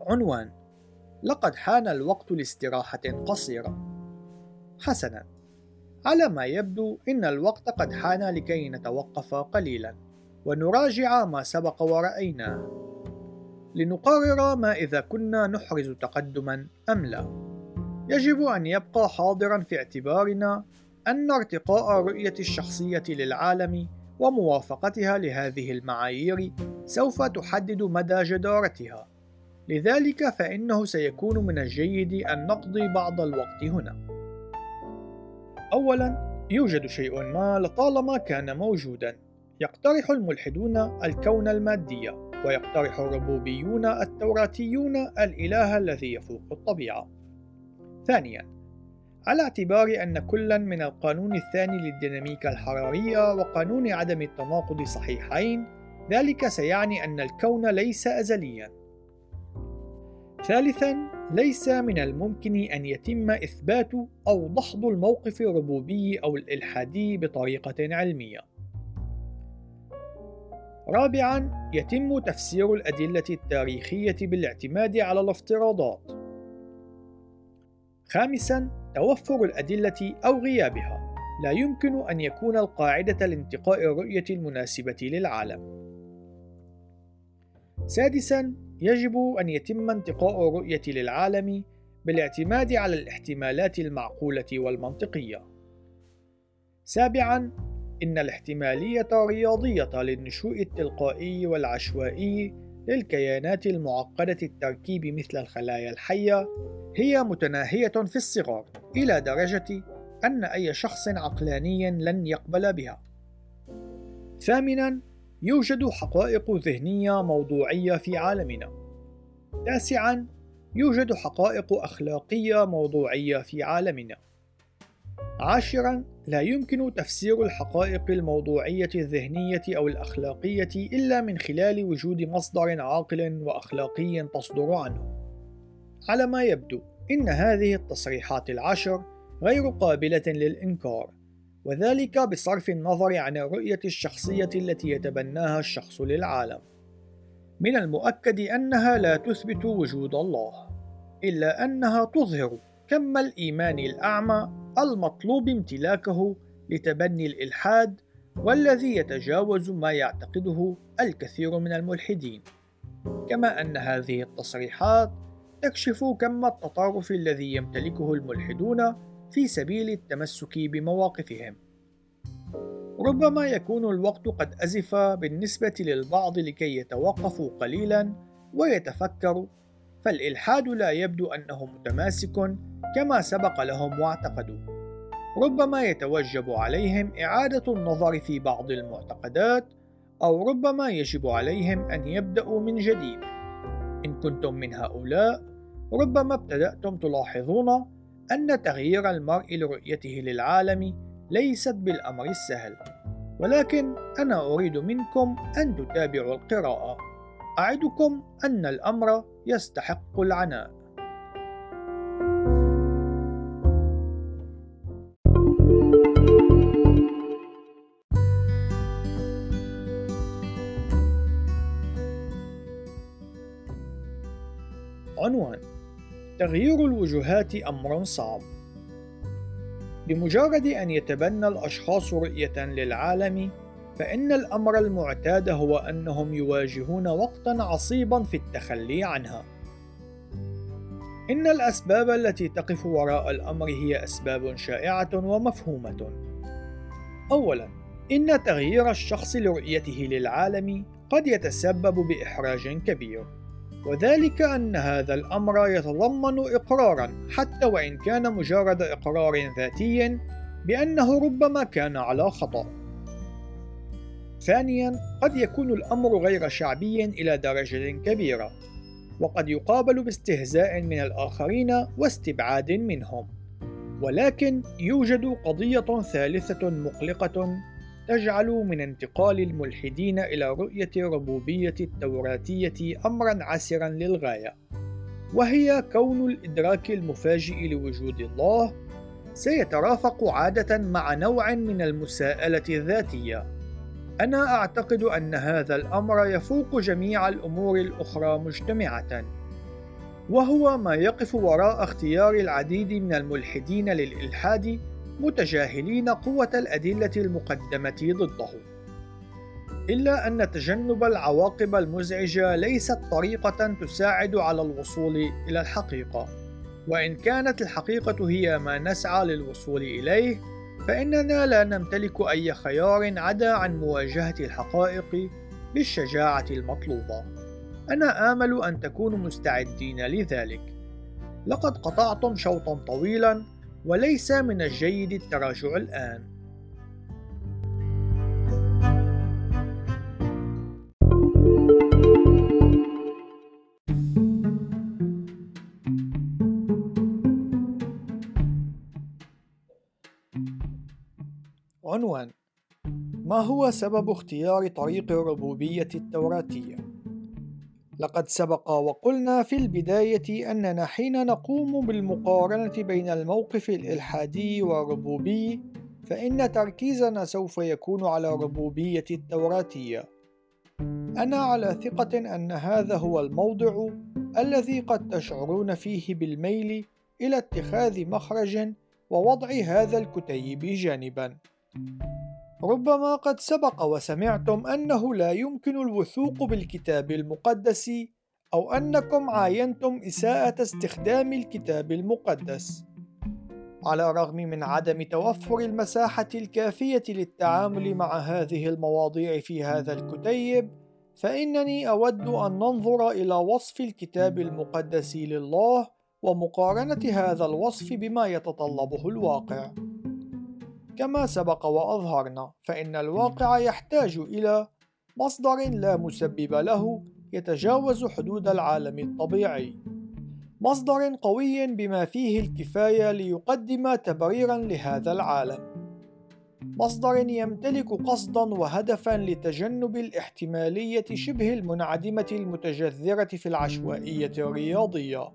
عنوان لقد حان الوقت لاستراحة قصيرة. حسنا، على ما يبدو إن الوقت قد حان لكي نتوقف قليلا. ونراجع ما سبق ورأيناه لنقرر ما إذا كنا نحرز تقدما أم لا. يجب أن يبقى حاضرا في اعتبارنا أن ارتقاء الرؤية الشخصية للعالم وموافقتها لهذه المعايير سوف تحدد مدى جدارتها. لذلك فإنه سيكون من الجيد أن نقضي بعض الوقت هنا. أولا يوجد شيء ما لطالما كان موجودا. يقترح الملحدون الكون المادي ويقترح الربوبيون التوراتيون الإله الذي يفوق الطبيعة. ثانيا على اعتبار أن كلا من القانون الثاني للديناميكا الحرارية وقانون عدم التناقض صحيحين ذلك سيعني أن الكون ليس أزليا. ثالثا ليس من الممكن أن يتم إثبات أو دحض الموقف الربوبي أو الإلحادي بطريقة علمية. رابعا يتم تفسير الأدلة التاريخية بالاعتماد على الافتراضات. خامسا توفر الأدلة أو غيابها. لا يمكن أن يكون القاعدة لانتقاء الرؤية المناسبة للعالم. سادسا يجب أن يتم انتقاء الرؤية للعالم بالاعتماد على الاحتمالات المعقولة والمنطقية. سابعا إن الاحتمالية الرياضية للنشوء التلقائي والعشوائي للكيانات المعقدة التركيب مثل الخلايا الحية هي متناهية في الصغر إلى درجة أن أي شخص عقلاني لن يقبل بها. ثامناً يوجد حقائق ذهنية موضوعية في عالمنا. تاسعاً يوجد حقائق أخلاقية موضوعية في عالمنا. عاشرا لا يمكن تفسير الحقائق الموضوعية الذهنية أو الأخلاقية إلا من خلال وجود مصدر عاقل وأخلاقي تصدر عنه. على ما يبدو إن هذه التصريحات العشر غير قابلة للإنكار، وذلك بصرف النظر عن الرؤية الشخصية التي يتبناها الشخص للعالم. من المؤكد أنها لا تثبت وجود الله، إلا أنها تظهر كم الإيمان الأعمى المطلوب امتلاكه لتبني الإلحاد والذي يتجاوز ما يعتقده الكثير من الملحدين. كما أن هذه التصريحات تكشف كم التطرف الذي يمتلكه الملحدون في سبيل التمسك بمواقفهم. ربما يكون الوقت قد أزف بالنسبة للبعض لكي يتوقفوا قليلا ويتفكروا فالإلحاد لا يبدو أنه متماسك كما سبق لهم واعتقدوا. ربما يتوجب عليهم إعادة النظر في بعض المعتقدات أو ربما يجب عليهم أن يبدأوا من جديد. إن كنتم من هؤلاء ربما ابتدأتم تلاحظون أن تغيير المرء لرؤيته للعالم ليست بالأمر السهل. ولكن أنا أريد منكم أن تتابعوا القراءة. أعدكم أن الأمر يستحق العناء. عنوان تغيير الوجهات أمر صعب. بمجرد أن يتبنى الأشخاص رؤية للعالم فإن الأمر المعتاد هو أنهم يواجهون وقتا عصيبا في التخلي عنها. إن الأسباب التي تقف وراء الأمر هي أسباب شائعة ومفهومة. أولا إن تغيير الشخص لرؤيته للعالم قد يتسبب بإحراج كبير. وذلك أن هذا الأمر يتضمن إقرارا حتى وإن كان مجرد إقرار ذاتي بأنه ربما كان على خطأ. ثانيا قد يكون الأمر غير شعبي إلى درجة كبيرة وقد يقابل باستهزاء من الآخرين واستبعاد منهم ولكن يوجد قضية ثالثة مقلقة تجعل من انتقال الملحدين إلى رؤية الربوبية التوراتية أمرا عسرا للغاية. وهي كون الإدراك المفاجئ لوجود الله سيترافق عادة مع نوع من المساءلة الذاتية. أنا أعتقد أن هذا الأمر يفوق جميع الأمور الأخرى مجتمعة. وهو ما يقف وراء اختيار العديد من الملحدين للإلحاد متجاهلين قوة الأدلة المقدمة ضده. إلا أن تجنب العواقب المزعجة ليست طريقة تساعد على الوصول إلى الحقيقة، وإن كانت الحقيقة هي ما نسعى للوصول إليه، فإننا لا نمتلك أي خيار عدا عن مواجهة الحقائق بالشجاعة المطلوبة. أنا آمل أن تكونوا مستعدين لذلك. لقد قطعتم شوطا طويلا وليس من الجيد التراجع الآن عنوان ما هو سبب اختيار طريق الربوبية التوراتية؟ لقد سبق وقلنا في البداية أننا حين نقوم بالمقارنة بين الموقف الإلحادي والربوبي فإن تركيزنا سوف يكون على الربوبية التوراتية. أنا على ثقة أن هذا هو الموضع الذي قد تشعرون فيه بالميل إلى اتخاذ مخرج ووضع هذا الكتيب جانبا. ربما قد سبق وسمعتم أنه لا يمكن الوثوق بالكتاب المقدس أو أنكم عاينتم إساءة استخدام الكتاب المقدس. على الرغم من عدم توفر المساحة الكافية للتعامل مع هذه المواضيع في هذا الكتيب، فإنني أود أن ننظر إلى وصف الكتاب المقدس لله ومقارنة هذا الوصف بما يتطلبه الواقع. كما سبق وأظهرنا فإن الواقع يحتاج إلى مصدر لا مسبب له يتجاوز حدود العالم الطبيعي. مصدر قوي بما فيه الكفاية ليقدم تبريرا لهذا العالم. مصدر يمتلك قصدا وهدفا لتجنب الاحتمالية شبه المنعدمة المتجذرة في العشوائية الرياضية.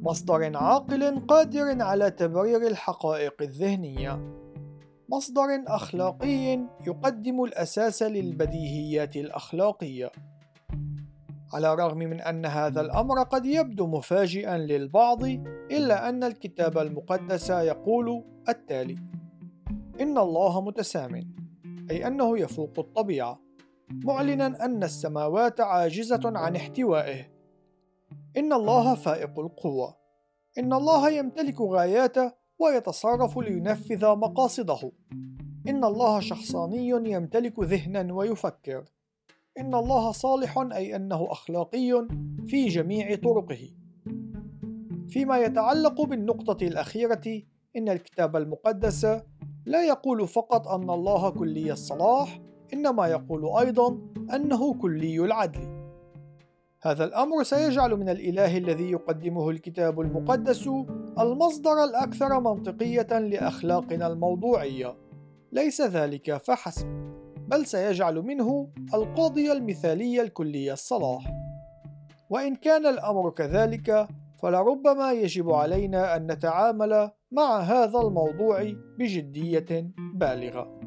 مصدر عاقل قادر على تبرير الحقائق الذهنية. مصدر أخلاقي يقدم الأساس للبديهيات الأخلاقية. على الرغم من أن هذا الأمر قد يبدو مفاجئا للبعض، إلا أن الكتاب المقدس يقول التالي: إن الله متسام، أي أنه يفوق الطبيعة، معلنا أن السماوات عاجزة عن احتوائه. إن الله فائق القوة، إن الله يمتلك غايات ويتصرف لينفذ مقاصده. إن الله شخصاني يمتلك ذهنا ويفكر. إن الله صالح أي أنه أخلاقي في جميع طرقه. فيما يتعلق بالنقطة الأخيرة إن الكتاب المقدس لا يقول فقط أن الله كلي الصلاح إنما يقول أيضا أنه كلي العدل. هذا الأمر سيجعل من الإله الذي يقدمه الكتاب المقدس المصدر الأكثر منطقية لأخلاقنا الموضوعية، ليس ذلك فحسب، بل سيجعل منه القاضي المثالي الكلي الصلاح. وإن كان الأمر كذلك، فلربما يجب علينا أن نتعامل مع هذا الموضوع بجدية بالغة.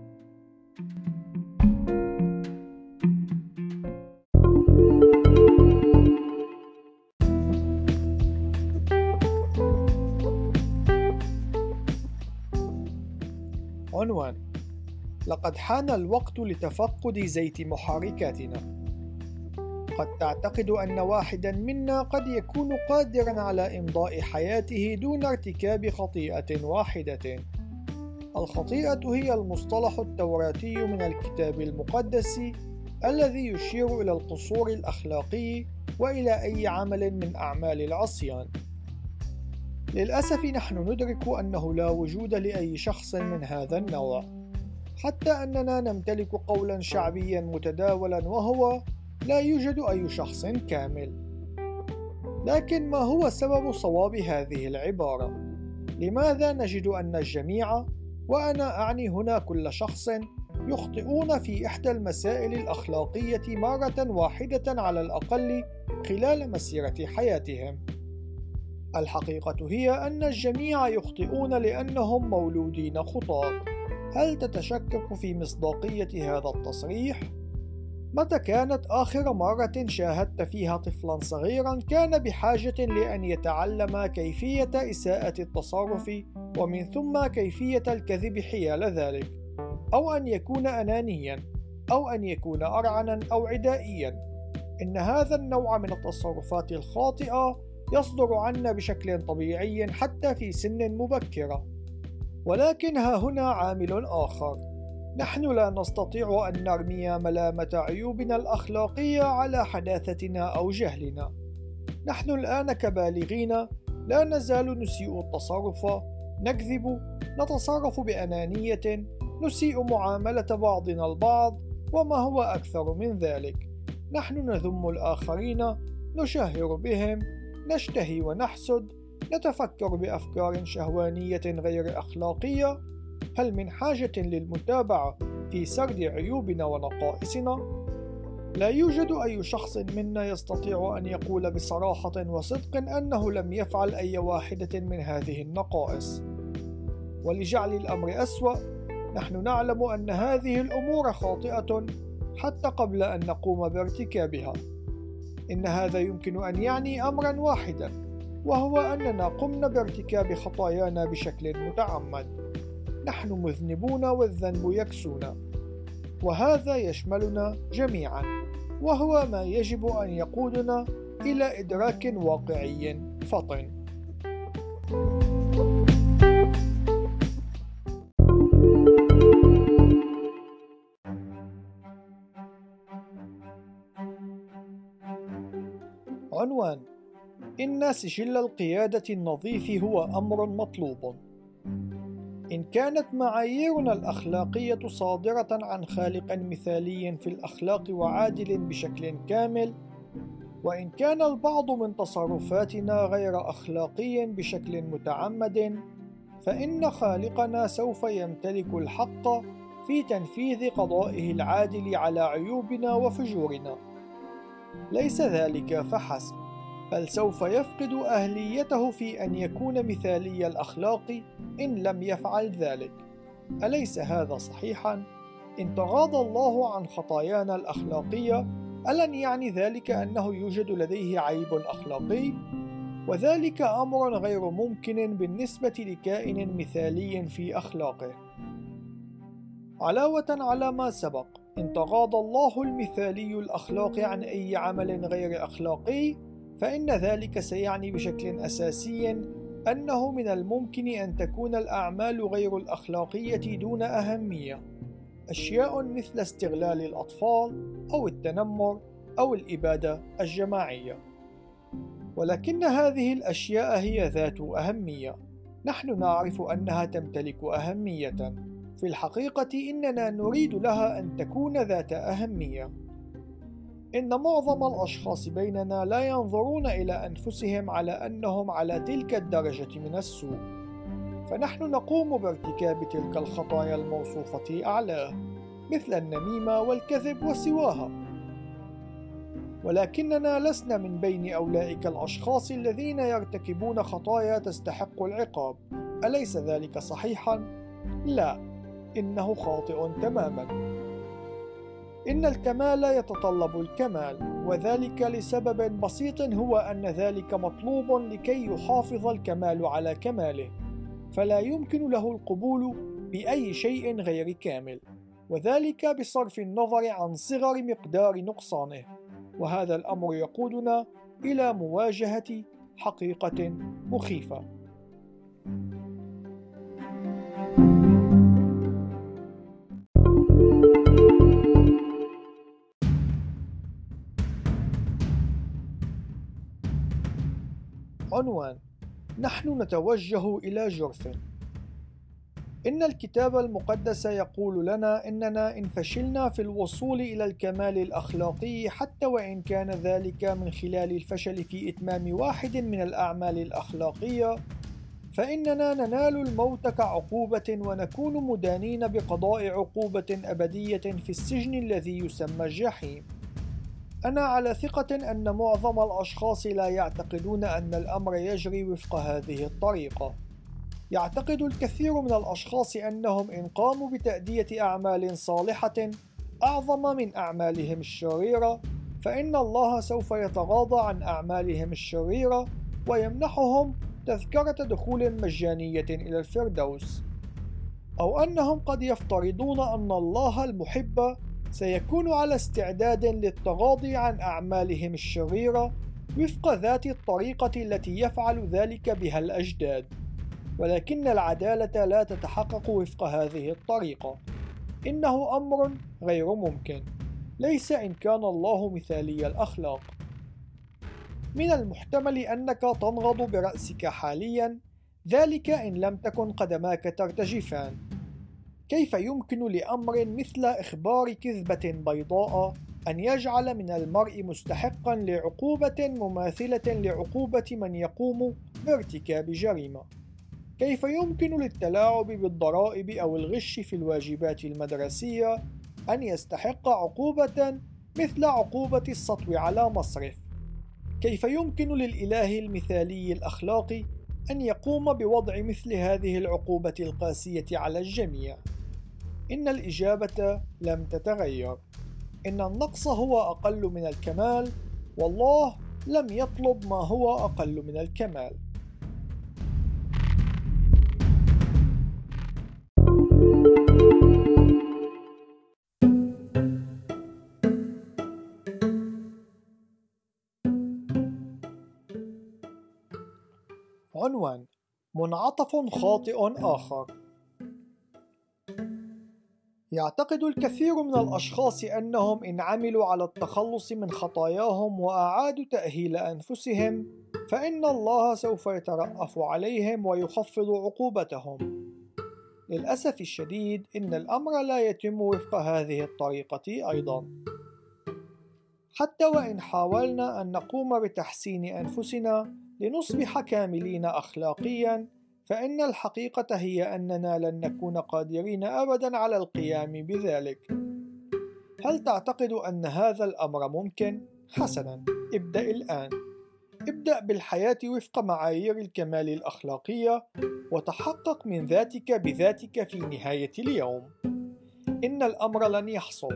لقد حان الوقت لتفقد زيت محركاتنا. قد تعتقد أن واحدا منا قد يكون قادرا على إمضاء حياته دون ارتكاب خطيئة واحدة. الخطيئة هي المصطلح التوراتي من الكتاب المقدس الذي يشير إلى القصور الأخلاقي وإلى أي عمل من أعمال العصيان. للأسف نحن ندرك أنه لا وجود لأي شخص من هذا النوع. حتى أننا نمتلك قولا شعبيا متداولا وهو لا يوجد أي شخص كامل لكن ما هو سبب صواب هذه العبارة؟ لماذا نجد أن الجميع وأنا أعني هنا كل شخص يخطئون في إحدى المسائل الأخلاقية مرة واحدة على الأقل خلال مسيرة حياتهم؟ الحقيقة هي أن الجميع يخطئون لأنهم مولودين خطاة. هل تتشكك في مصداقية هذا التصريح؟ متى كانت آخر مرة شاهدت فيها طفلا صغيرا كان بحاجة لأن يتعلم كيفية إساءة التصرف ومن ثم كيفية الكذب حيال ذلك، أو أن يكون أنانيا، أو أن يكون أرعنا أو عدائيا. إن هذا النوع من التصرفات الخاطئة يصدر عنا بشكل طبيعي حتى في سن مبكرة ولكن ها هنا عامل آخر. نحن لا نستطيع أن نرمي ملامة عيوبنا الأخلاقية على حداثتنا أو جهلنا. نحن الآن كبالغين لا نزال نسيء التصرف نكذب نتصرف بأنانية نسيء معاملة بعضنا البعض وما هو أكثر من ذلك. نحن نذم الآخرين نشهر بهم نشتهي ونحسد نتفكر بأفكار شهوانية غير أخلاقية هل من حاجة للمتابعة في سرد عيوبنا ونقائصنا؟ لا يوجد أي شخص منا يستطيع أن يقول بصراحة وصدق أنه لم يفعل أي واحدة من هذه النقائص. ولجعل الأمر أسوأ، نحن نعلم أن هذه الأمور خاطئة حتى قبل أن نقوم بارتكابها. إن هذا يمكن أن يعني أمرا واحدا، وهو أننا قمنا بارتكاب خطايانا بشكل متعمد. نحن مذنبون والذنب يكسونا. وهذا يشملنا جميعا وهو ما يجب أن يقودنا إلى إدراك واقعي فطن عنوان إن سجل القيادة النظيف هو أمر مطلوب إن كانت معاييرنا الأخلاقية صادرة عن خالق مثالي في الأخلاق وعادل بشكل كامل، وإن كان البعض من تصرفاتنا غير أخلاقي بشكل متعمد، فإن خالقنا سوف يمتلك الحق في تنفيذ قضائه العادل على عيوبنا وفجورنا. ليس ذلك فحسب، بل سوف يفقد أهليته في أن يكون مثالي الأخلاق إن لم يفعل ذلك. أليس هذا صحيحا؟ إن تغاضى الله عن خطايانا الأخلاقية ألن يعني ذلك أنه يوجد لديه عيب أخلاقي؟ وذلك أمر غير ممكن بالنسبة لكائن مثالي في أخلاقه. علاوة على ما سبق، إن تغاضى الله المثالي الأخلاق عن أي عمل غير أخلاقي، فإن ذلك سيعني بشكل أساسي أنه من الممكن أن تكون الأعمال غير الأخلاقية دون أهمية، أشياء مثل استغلال الأطفال أو التنمر أو الإبادة الجماعية. ولكن هذه الأشياء هي ذات أهمية، نحن نعرف أنها تمتلك أهمية، في الحقيقة إننا نريد لها أن تكون ذات أهمية. إن معظم الأشخاص بيننا لا ينظرون إلى أنفسهم على أنهم على تلك الدرجة من السوء، فنحن نقوم بارتكاب تلك الخطايا الموصوفة أعلاه، مثل النميمة والكذب وسواها. ولكننا لسنا من بين أولئك الأشخاص الذين يرتكبون خطايا تستحق العقاب، أليس ذلك صحيحا؟ لا، إنه خاطئ تماما. إن الكمال يتطلب الكمال، وذلك لسبب بسيط هو أن ذلك مطلوب لكي يحافظ الكمال على كماله، فلا يمكن له القبول بأي شيء غير كامل، وذلك بصرف النظر عن صغر مقدار نقصانه، وهذا الأمر يقودنا إلى مواجهة حقيقة مخيفة. عنوان نحن نتوجه إلى جرف إن الكتاب المقدس يقول لنا إننا إن فشلنا في الوصول إلى الكمال الأخلاقي حتى وإن كان ذلك من خلال الفشل في إتمام واحد من الأعمال الأخلاقية فإننا ننال الموت كعقوبة ونكون مدانين بقضاء عقوبة أبدية في السجن الذي يسمى الجحيم. أنا على ثقة أن معظم الأشخاص لا يعتقدون أن الأمر يجري وفق هذه الطريقة. يعتقد الكثير من الأشخاص أنهم إن قاموا بتأدية أعمال صالحة أعظم من أعمالهم الشريرة، فإن الله سوف يتغاضى عن أعمالهم الشريرة ويمنحهم تذكرة دخول مجانية إلى الفردوس. أو أنهم قد يفترضون أن الله المحب سيكون على استعداد للتغاضي عن أعمالهم الشريرة وفق ذات الطريقة التي يفعل ذلك بها الأجداد، ولكن العدالة لا تتحقق وفق هذه الطريقة، إنه أمر غير ممكن، ليس إن كان الله مثالي الأخلاق. من المحتمل أنك تنغض برأسك حاليًا، ذلك إن لم تكن قدماك ترتجفان. كيف يمكن لأمر مثل إخبار كذبة بيضاء أن يجعل من المرء مستحقا لعقوبة مماثلة لعقوبة من يقوم بارتكاب جريمة؟ كيف يمكن للتلاعب بالضرائب أو الغش في الواجبات المدرسية أن يستحق عقوبة مثل عقوبة السطو على مصرف؟ كيف يمكن للإله المثالي الأخلاقي أن يقوم بوضع مثل هذه العقوبة القاسية على الجميع؟ إن الإجابة لم تتغير، إن النقص هو أقل من الكمال، والله لم يطلب ما هو أقل من الكمال. عنوان منعطف خاطئ آخر يعتقد الكثير من الأشخاص أنهم إن عملوا على التخلص من خطاياهم وأعادوا تأهيل أنفسهم فإن الله سوف يترأف عليهم ويخفض عقوبتهم. للأسف الشديد إن الأمر لا يتم وفق هذه الطريقة أيضا. حتى وإن حاولنا أن نقوم بتحسين أنفسنا لنصبح كاملين أخلاقيا فإن الحقيقة هي أننا لن نكون قادرين أبدا على القيام بذلك. هل تعتقد أن هذا الأمر ممكن؟ حسنا، ابدأ الآن. ابدأ بالحياة وفق معايير الكمال الأخلاقية وتحقق من ذاتك بذاتك في نهاية اليوم. إن الأمر لن يحصل.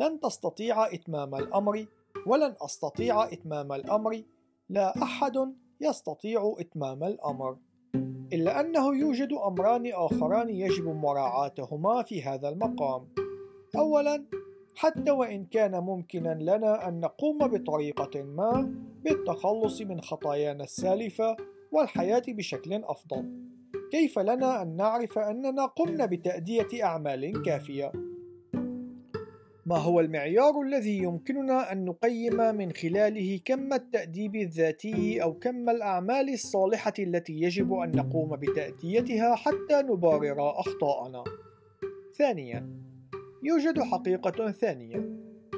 لن تستطيع إتمام الأمر ولن أستطيع إتمام الأمر. لا أحد يستطيع إتمام الأمر. إلا أنه يوجد أمران آخران يجب مراعاتهما في هذا المقام. أولاً، حتى وإن كان ممكنا لنا أن نقوم بطريقة ما بالتخلص من خطايانا السالفة والحياة بشكل أفضل، كيف لنا أن نعرف أننا قمنا بتأدية أعمال كافية؟ ما هو المعيار الذي يمكننا أن نقيم من خلاله كم التأديب الذاتي أو كم الأعمال الصالحة التي يجب أن نقوم بتأديتها حتى نبرر أخطاءنا؟ ثانياً، يوجد حقيقة ثانية،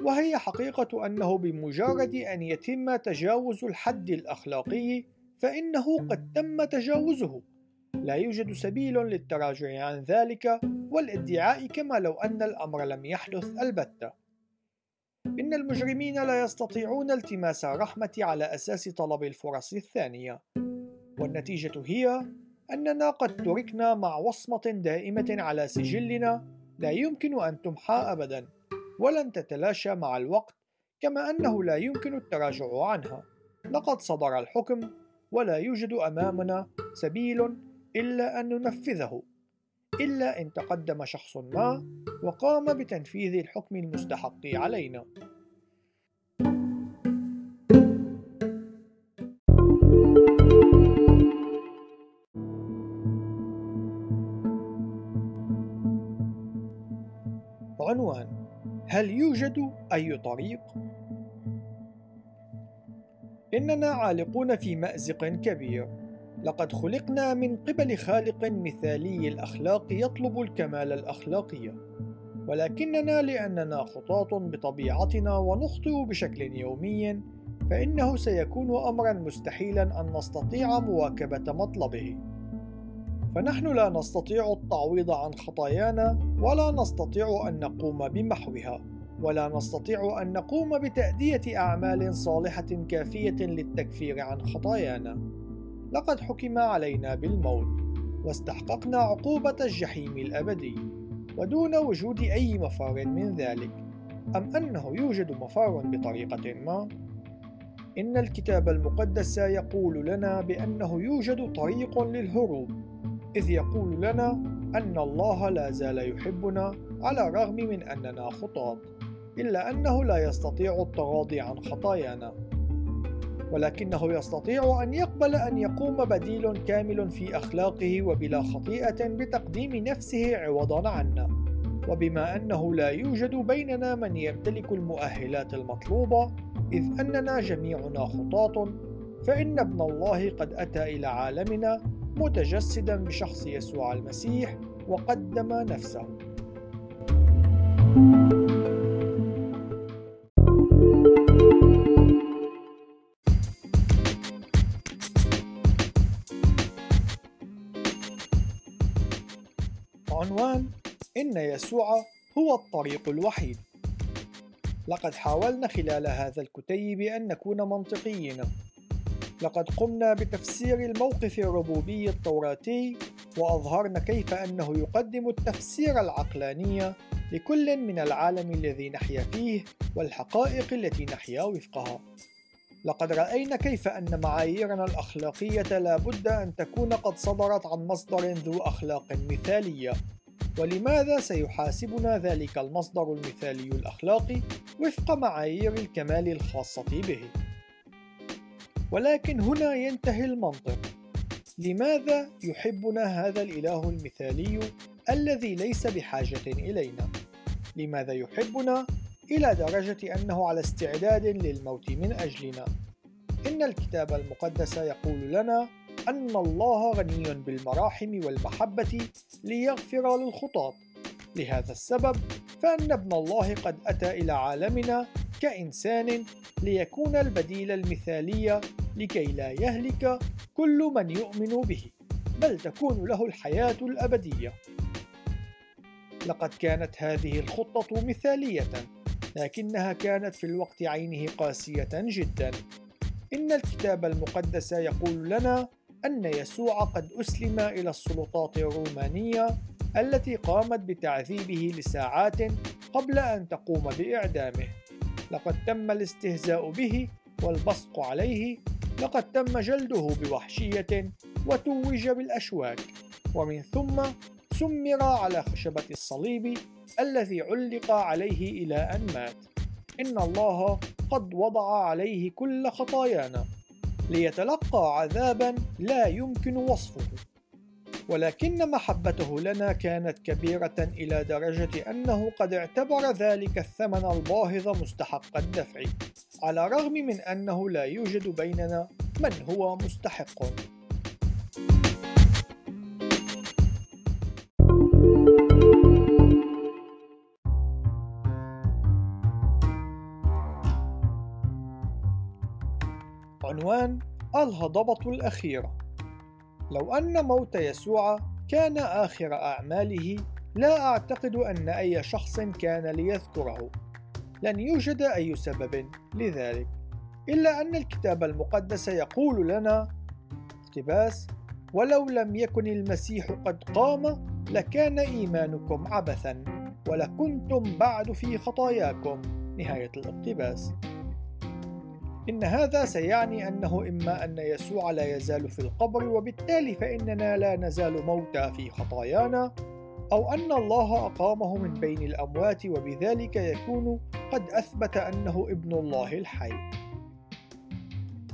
وهي حقيقة أنه بمجرد أن يتم تجاوز الحد الأخلاقي فإنه قد تم تجاوزه. لا يوجد سبيل للتراجع عن ذلك والادعاء كما لو أن الأمر لم يحدث البتة. إن المجرمين لا يستطيعون التماس الرحمة على أساس طلب الفرص الثانية، والنتيجة هي أننا قد تركنا مع وصمة دائمة على سجلنا لا يمكن أن تمحى أبدا، ولن تتلاشى مع الوقت، كما أنه لا يمكن التراجع عنها. لقد صدر الحكم، ولا يوجد أمامنا سبيل إلا أن ننفذه. إلا إن تقدم شخص ما وقام بتنفيذ الحكم المستحق علينا. عنوان هل يوجد أي طريق؟ إننا عالقون في مأزق كبير. لقد خلقنا من قبل خالق مثالي الأخلاق يطلب الكمال الأخلاقي. ولكننا لأننا خطاة بطبيعتنا ونخطئ بشكل يومي فإنه سيكون أمرا مستحيلا أن نستطيع مواكبة مطلبه. فنحن لا نستطيع التعويض عن خطايانا ولا نستطيع أن نقوم بمحوها ولا نستطيع أن نقوم بتأدية أعمال صالحة كافية للتكفير عن خطايانا. لقد حكم علينا بالموت واستحققنا عقوبة الجحيم الأبدي ودون وجود أي مفار من ذلك أم أنه يوجد مفار بطريقة ما؟ إن الكتاب المقدس يقول لنا بأنه يوجد طريق للهروب إذ يقول لنا أن الله لا زال يحبنا على الرغم من أننا خطاة إلا أنه لا يستطيع التغاضي عن خطايانا ولكنه يستطيع أن يقبل أن يقوم بديل كامل في أخلاقه وبلا خطيئة بتقديم نفسه عوضا عنا وبما أنه لا يوجد بيننا من يمتلك المؤهلات المطلوبة إذ أننا جميعنا خطاة فإن ابن الله قد أتى إلى عالمنا متجسدا بشخص يسوع المسيح وقدم نفسه. thank you إن يسوع هو الطريق الوحيد. لقد حاولنا خلال هذا الكتيب أن نكون منطقيين. لقد قمنا بتفسير الموقف الربوبي التوراتي وأظهرنا كيف أنه يقدم التفسير العقلاني لكل من العالم الذي نحيا فيه والحقائق التي نحيا وفقها. لقد رأينا كيف أن معاييرنا الأخلاقية لا بد أن تكون قد صدرت عن مصدر ذو أخلاق مثالية. ولماذا سيحاسبنا ذلك المصدر المثالي الأخلاقي وفق معايير الكمال الخاصة به ولكن هنا ينتهي المنطق لماذا يحبنا هذا الإله المثالي الذي ليس بحاجة إلينا؟ لماذا يحبنا إلى درجة أنه على استعداد للموت من أجلنا؟ إن الكتاب المقدس يقول لنا أن الله غني بالمراحم والمحبة ليغفر للخطاة لهذا السبب فأن ابن الله قد أتى إلى عالمنا كإنسان ليكون البديل المثالي لكي لا يهلك كل من يؤمن به بل تكون له الحياة الأبدية. لقد كانت هذه الخطة مثالية لكنها كانت في الوقت عينه قاسية جدا. إن الكتاب المقدس يقول لنا أن يسوع قد أسلم إلى السلطات الرومانية التي قامت بتعذيبه لساعات قبل أن تقوم بإعدامه. لقد تم الاستهزاء به والبصق عليه، لقد تم جلده بوحشية وتوج بالأشواك، ومن ثم سمر على خشبة الصليب الذي علق عليه إلى أن مات. إن الله قد وضع عليه كل خطايانا ليتلقى عذابا لا يمكن وصفه. ولكن محبته لنا كانت كبيرة إلى درجة أنه قد اعتبر ذلك الثمن الباهظ مستحق الدفع على الرغم من أنه لا يوجد بيننا من هو مستحق. عنوان الهضبة الأخيرة. لو أن موت يسوع كان آخر أعماله لا أعتقد أن أي شخص كان ليذكره. لن يوجد أي سبب لذلك. إلا أن الكتاب المقدس يقول لنا اقتباس ولو لم يكن المسيح قد قام لكان إيمانكم عبثا ولكنتم بعد في خطاياكم. نهاية الاقتباس. إن هذا سيعني أنه إما أن يسوع لا يزال في القبر وبالتالي فإننا لا نزال موتى في خطايانا أو أن الله أقامه من بين الأموات وبذلك يكون قد أثبت أنه ابن الله الحي.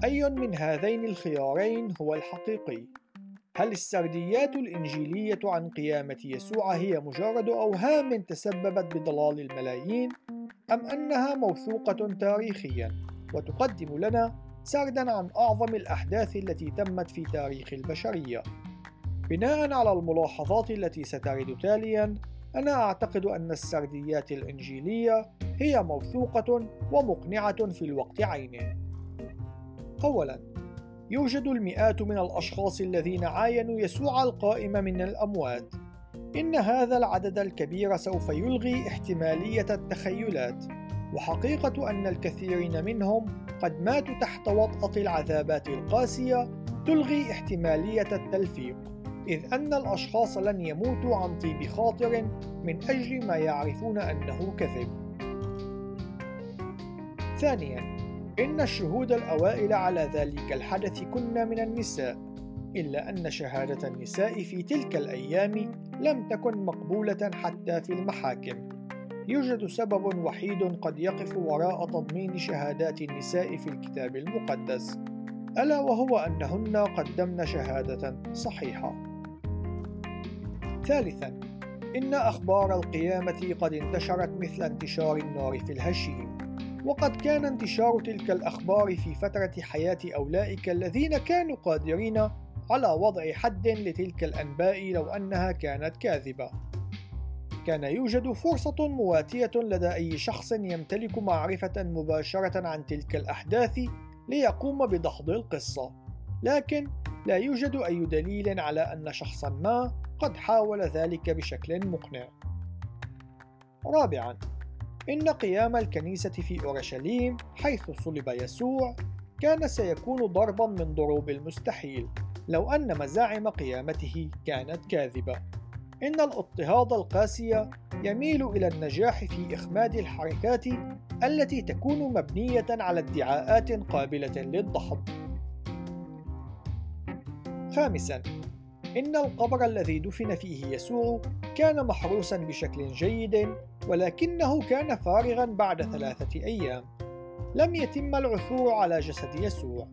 أي من هذين الخيارين هو الحقيقي؟ هل السرديات الإنجيلية عن قيامة يسوع هي مجرد أوهام تسببت بضلال الملايين؟ أم أنها موثوقة تاريخياً؟ وتقدم لنا سردا عن أعظم الأحداث التي تمت في تاريخ البشرية. بناء على الملاحظات التي سترد تاليا، أنا أعتقد أن السرديات الإنجيلية هي موثوقة ومقنعة في الوقت عينه. أولاً، يوجد المئات من الأشخاص الذين عاينوا يسوع القائم من الأموات. إن هذا العدد الكبير سوف يلغي احتمالية التخيلات وحقيقة أن الكثيرين منهم قد ماتوا تحت وطأة العذابات القاسية تلغي احتمالية التلفيق، إذ أن الأشخاص لن يموتوا عن طيب خاطر من أجل ما يعرفون أنه كذب. ثانياً، إن الشهود الأوائل على ذلك الحدث كن من النساء، إلا أن شهادة النساء في تلك الأيام لم تكن مقبولة حتى في المحاكم. يوجد سبب وحيد قد يقف وراء تضمين شهادات النساء في الكتاب المقدس. ألا وهو أنهن قدمن شهادة صحيحة. ثالثا إن أخبار القيامة قد انتشرت مثل انتشار النار في الهشيم وقد كان انتشار تلك الأخبار في فترة حياة أولئك الذين كانوا قادرين على وضع حد لتلك الأنباء لو أنها كانت كاذبة. كان يوجد فرصة مواتية لدى أي شخص يمتلك معرفة مباشرة عن تلك الأحداث ليقوم بدحض القصة، لكن لا يوجد أي دليل على أن شخصا ما قد حاول ذلك بشكل مقنع. رابعا إن قيام الكنيسة في أورشليم حيث صلب يسوع كان سيكون ضربا من ضروب المستحيل لو أن مزاعم قيامته كانت كاذبة إن الاضطهاد القاسي يميل إلى النجاح في إخماد الحركات التي تكون مبنية على ادعاءات قابلة للدحض. خامساً: إن القبر الذي دفن فيه يسوع كان محروسا بشكل جيد ولكنه كان فارغا بعد ثلاثة أيام. لم يتم العثور على جسد يسوع،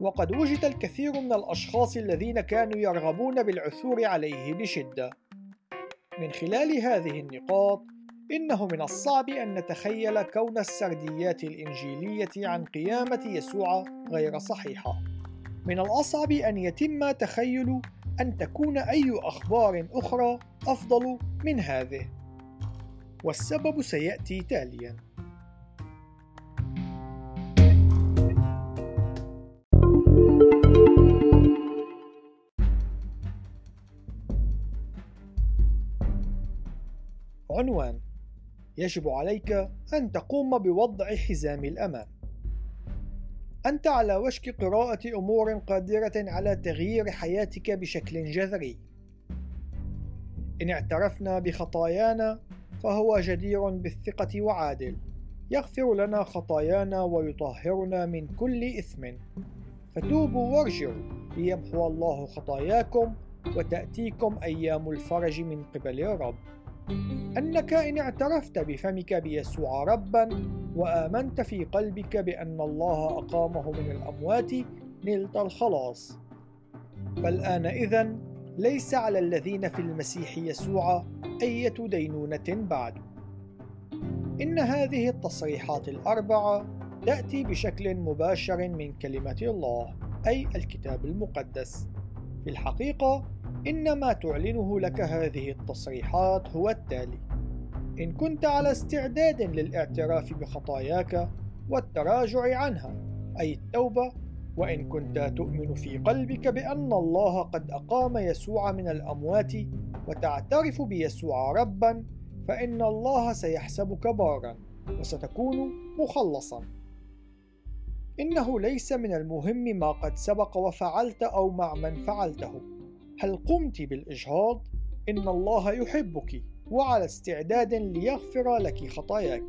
وقد وجد الكثير من الأشخاص الذين كانوا يرغبون بالعثور عليه بشدة. من خلال هذه النقاط إنه من الصعب أن نتخيل كون السرديات الإنجيلية عن قيامة يسوع غير صحيحة. من الأصعب أن يتم تخيل أن تكون أي أخبار أخرى أفضل من هذه. والسبب سيأتي تالياً. عنوان يجب عليك أن تقوم بوضع حزام الأمان. أنت على وشك قراءة أمور قادرة على تغيير حياتك بشكل جذري. إن اعترفنا بخطايانا فهو جدير بالثقة وعادل، يغفر لنا خطايانا ويطهرنا من كل إثم. فتوبوا وارجعوا ليمحو الله خطاياكم وتأتيكم أيام الفرج من قبل الرب. أنك إن اعترفت بفمك بيسوع ربا وآمنت في قلبك بأن الله أقامه من الأموات نلت الخلاص. فالآن إذن ليس على الذين في المسيح يسوع أية دينونة بعد. إن هذه التصريحات الأربعة تأتي بشكل مباشر من كلمة الله أي الكتاب المقدس. في الحقيقة إن ما تعلنه لك هذه التصريحات هو التالي: إن كنت على استعداد للاعتراف بخطاياك والتراجع عنها، أي التوبة، وإن كنت تؤمن في قلبك بأن الله قد أقام يسوع من الأموات وتعترف بيسوع ربًا، فإن الله سيحسبك بارًا، وستكون مخلصًا. إنه ليس من المهم ما قد سبق وفعلت أو مع من فعلته، هل قمت بالإجهاض؟ إن الله يحبك وعلى استعداد ليغفر لك خطاياك.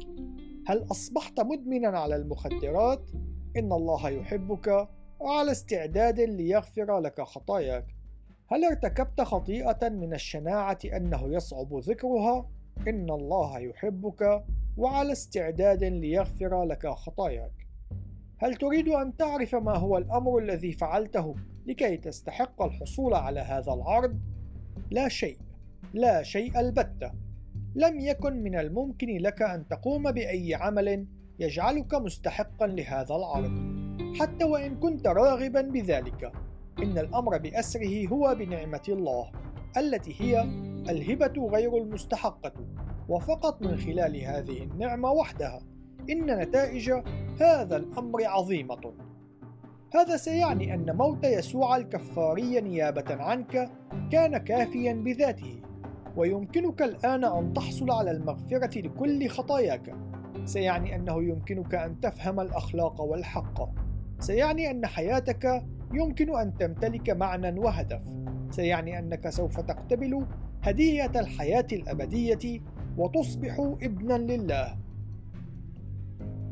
هل أصبحت مدمنا على المخدرات؟ إن الله يحبك وعلى استعداد ليغفر لك خطاياك. هل ارتكبت خطيئة من الشناعة أنه يصعب ذكرها؟ إن الله يحبك وعلى استعداد ليغفر لك خطاياك. هل تريد أن تعرف ما هو الأمر الذي فعلته لكي تستحق الحصول على هذا العرض؟ لا شيء، لا شيء البتة. لم يكن من الممكن لك أن تقوم بأي عمل يجعلك مستحقا لهذا العرض، حتى وإن كنت راغبا بذلك. إن الأمر بأسره هو بنعمة الله، التي هي الهبة غير المستحقة، وفقط من خلال هذه النعمة وحدها إن نتائج هذا الأمر عظيمة. هذا سيعني أن موت يسوع الكفاري نيابة عنك كان كافيا بذاته، ويمكنك الآن أن تحصل على المغفرة لكل خطاياك. سيعني أنه يمكنك أن تفهم الأخلاق والحق. سيعني أن حياتك يمكن أن تمتلك معنى وهدف. سيعني أنك سوف تقتبل هدية الحياة الأبدية وتصبح ابنا لله.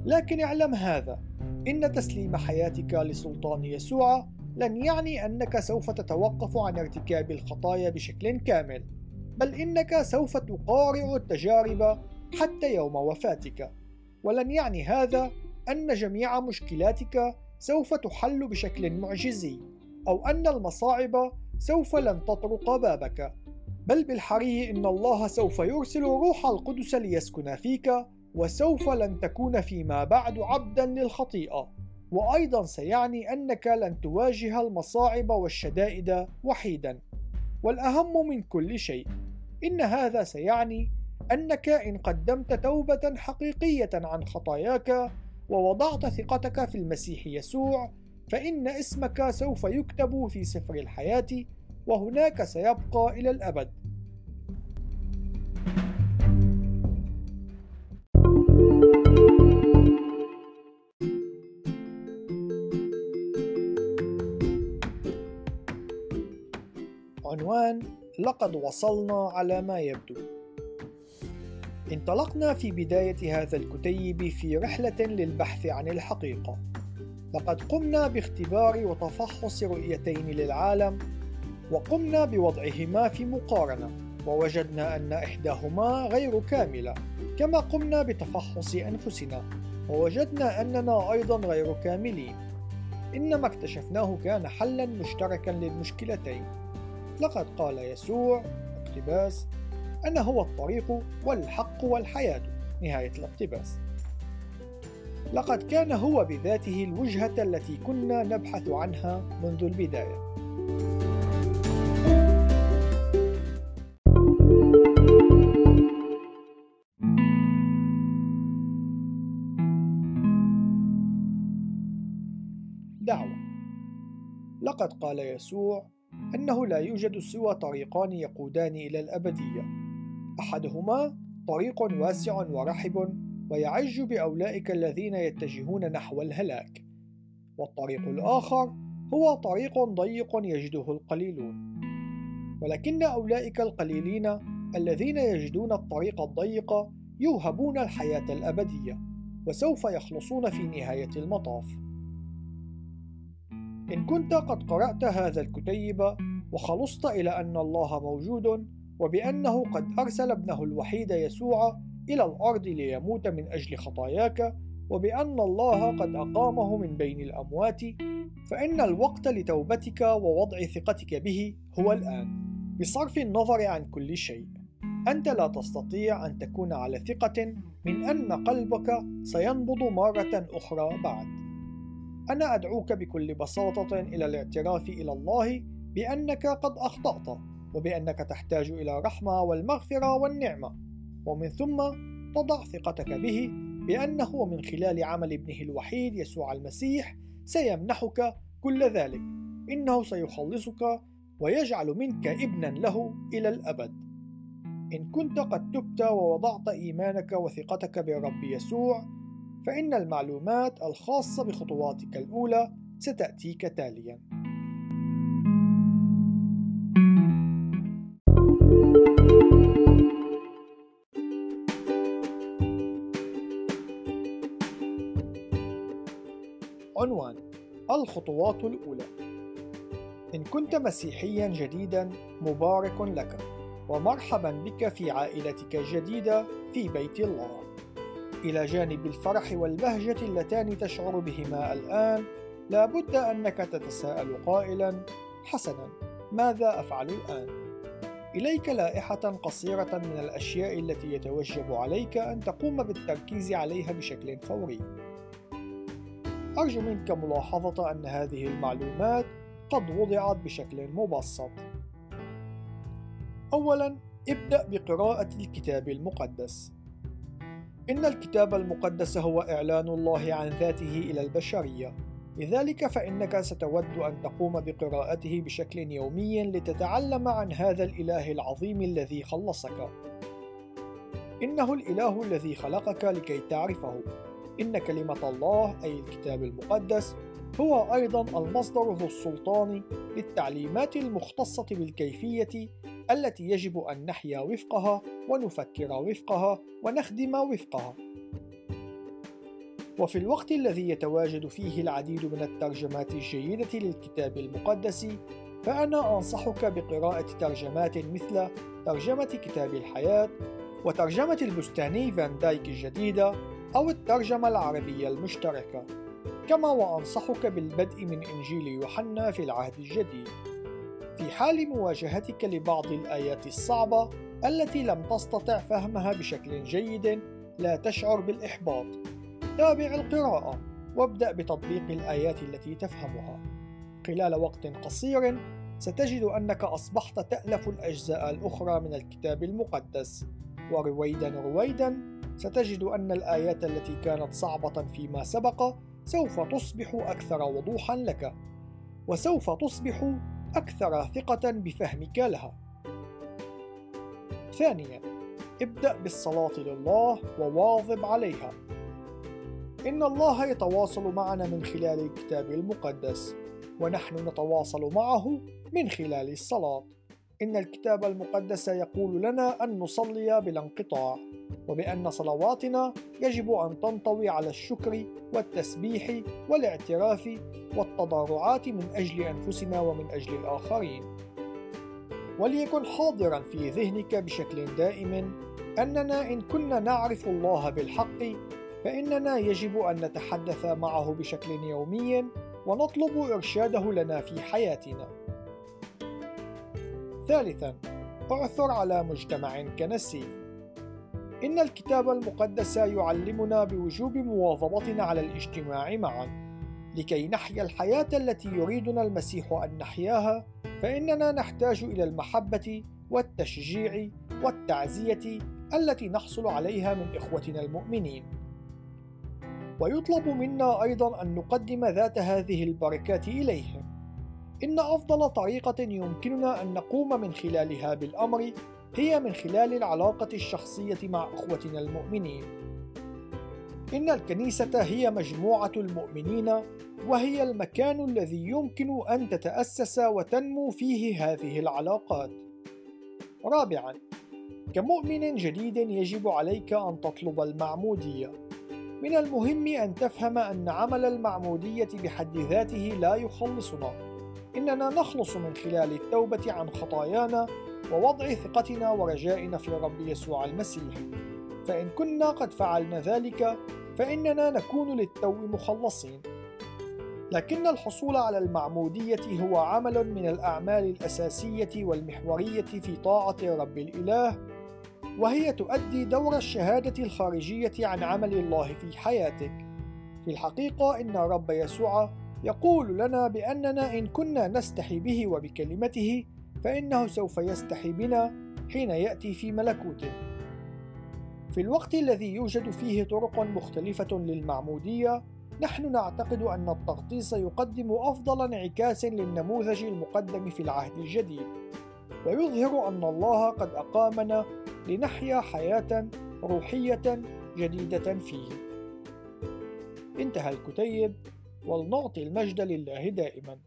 لكن اعلم هذا إن تسليم حياتك لسلطان يسوع لن يعني أنك سوف تتوقف عن ارتكاب الخطايا بشكل كامل، بل إنك سوف تقارع التجارب حتى يوم وفاتك، ولن يعني هذا أن جميع مشكلاتك سوف تحل بشكل معجزي، أو أن المصاعب سوف لن تطرق بابك، بل بالحري إن الله سوف يرسل روح القدس ليسكن فيك وسوف لن تكون فيما بعد عبدا للخطيئة. وأيضا سيعني أنك لن تواجه المصاعب والشدائد وحيدا. والأهم من كل شيء إن هذا سيعني أنك إن قدمت توبة حقيقية عن خطاياك ووضعت ثقتك في المسيح يسوع فإن اسمك سوف يكتب في سفر الحياة وهناك سيبقى إلى الأبد. لقد وصلنا على ما يبدو. انطلقنا في بداية هذا الكتيب في رحلة للبحث عن الحقيقة. لقد قمنا باختبار وتفحص رؤيتين للعالم وقمنا بوضعهما في مقارنة ووجدنا أن إحداهما غير كاملة كما قمنا بتفحص أنفسنا ووجدنا أننا أيضا غير كاملين. إن ما اكتشفناه كان حلا مشتركا للمشكلتين. لقد قال يسوع اقتباس أنا هو الطريق والحق والحياة. نهاية الاقتباس. لقد كان هو بذاته الوجهة التي كنا نبحث عنها منذ البداية. دعوة. لقد قال يسوع أنه لا يوجد سوى طريقان يقودان إلى الأبدية. أحدهما طريق واسع ورحب ويعج بأولئك الذين يتجهون نحو الهلاك. والطريق الآخر هو طريق ضيق يجده القليلون. ولكن أولئك القليلين الذين يجدون الطريق الضيق يوهبون الحياة الأبدية وسوف يخلصون في نهاية المطاف. إن كنت قد قرأت هذا الكتيب وخلصت إلى أن الله موجود وبأنه قد أرسل ابنه الوحيد يسوع إلى الأرض ليموت من أجل خطاياك وبأن الله قد أقامه من بين الأموات فإن الوقت لتوبتك ووضع ثقتك به هو الآن بصرف النظر عن كل شيء. أنت لا تستطيع أن تكون على ثقة من أن قلبك سينبض مرة أخرى بعد. أنا أدعوك بكل بساطة إلى الاعتراف إلى الله بأنك قد أخطأت وبأنك تحتاج إلى الرحمة والمغفرة والنعمة. ومن ثم تضع ثقتك به بأنه من خلال عمل ابنه الوحيد يسوع المسيح سيمنحك كل ذلك. إنه سيخلصك ويجعل منك ابنا له إلى الأبد. إن كنت قد تبت ووضعت إيمانك وثقتك بالرب يسوع فإن المعلومات الخاصة بخطواتك الأولى ستأتيك تالياً. عنوان الخطوات الأولى إن كنت مسيحيا جديدا مبارك لك ومرحبا بك في عائلتك الجديدة في بيت الله إلى جانب الفرح والبهجة اللتان تشعر بهما الآن. لا بد أنك تتساءل قائلا حسنا ماذا أفعل الآن؟ إليك لائحة قصيرة من الأشياء التي يتوجب عليك أن تقوم بالتركيز عليها بشكل فوري. أرجو منك ملاحظة أن هذه المعلومات قد وضعت بشكل مبسط. أولا ابدأ بقراءة الكتاب المقدس. إن الكتاب المقدس هو إعلان الله عن ذاته إلى البشرية. لذلك فإنك ستود أن تقوم بقراءته بشكل يومي لتتعلم عن هذا الإله العظيم الذي خلصك. إنه الإله الذي خلقك لكي تعرفه. إن كلمة الله أي الكتاب المقدس هو أيضا المصدر ذو السلطان للتعليمات المختصة بالكيفية التي يجب أن نحيا وفقها ونفكر وفقها ونخدم وفقها. وفي الوقت الذي يتواجد فيه العديد من الترجمات الجيدة للكتاب المقدس، فأنا أنصحك بقراءة ترجمات مثل ترجمة كتاب الحياة، وترجمة البستاني فان دايك الجديدة، أو الترجمة العربية المشتركة. كما وأنصحك بالبدء من إنجيل يوحنا في العهد الجديد. في حال مواجهتك لبعض الآيات الصعبة التي لم تستطع فهمها بشكل جيد لا تشعر بالإحباط. تابع القراءة وابدأ بتطبيق الآيات التي تفهمها. خلال وقت قصير ستجد أنك أصبحت تألف الأجزاء الأخرى من الكتاب المقدس، ورويدا رويدا ستجد أن الآيات التي كانت صعبة فيما سبق سوف تصبح أكثر وضوحا لك، وسوف تصبح أكثر ثقة بفهمك لها. ثانيا، ابدأ بالصلاة لله وواظب عليها. إن الله يتواصل معنا من خلال الكتاب المقدس، ونحن نتواصل معه من خلال الصلاة. إن الكتاب المقدس يقول لنا أن نصلي بلا انقطاع وبأن صلواتنا يجب أن تنطوي على الشكر والتسبيح والاعتراف والتضرعات من أجل أنفسنا ومن أجل الآخرين وليكن حاضرا في ذهنك بشكل دائم أننا إن كنا نعرف الله بالحق فإننا يجب أن نتحدث معه بشكل يومي ونطلب إرشاده لنا في حياتنا. ثالثا اعثر على مجتمع كنسي إن الكتاب المقدس يعلمنا بوجوب مواظبتنا على الاجتماع معا لكي نحيا الحياة التي يريدنا المسيح أن نحياها فإننا نحتاج إلى المحبة والتشجيع والتعزية التي نحصل عليها من إخوتنا المؤمنين. ويطلب منا أيضا أن نقدم ذات هذه البركات إليهم. إن أفضل طريقة يمكننا أن نقوم من خلالها بالأمر هي من خلال العلاقة الشخصية مع إخوتنا المؤمنين. إن الكنيسة هي مجموعة المؤمنين وهي المكان الذي يمكن أن تتأسس وتنمو فيه هذه العلاقات. رابعاً، كمؤمن جديد يجب عليك أن تطلب المعمودية. من المهم أن تفهم أن عمل المعمودية بحد ذاته لا يخلصنا، إننا نخلص من خلال التوبة عن خطايانا ووضع ثقتنا ورجائنا في الرب يسوع المسيح. فإن كنا قد فعلنا ذلك، فإننا نكون للتو مخلصين. لكن الحصول على المعمودية هو عمل من الأعمال الأساسية والمحورية في طاعة رب الإله وهي تؤدي دور الشهادة الخارجية عن عمل الله في حياتك. في الحقيقة إن الرب يسوع يقول لنا بأننا إن كنا نستحي به وبكلمته فإنه سوف يستحي بنا حين يأتي في ملكوته. في الوقت الذي يوجد فيه طرق مختلفة للمعمودية، نحن نعتقد أن التغطيس يقدم أفضل انعكاس للنموذج المقدم في العهد الجديد، ويظهر أن الله قد أقامنا لنحيا حياة روحية جديدة فيه. انتهى الكتيب ولنعطي المجد لله دائما.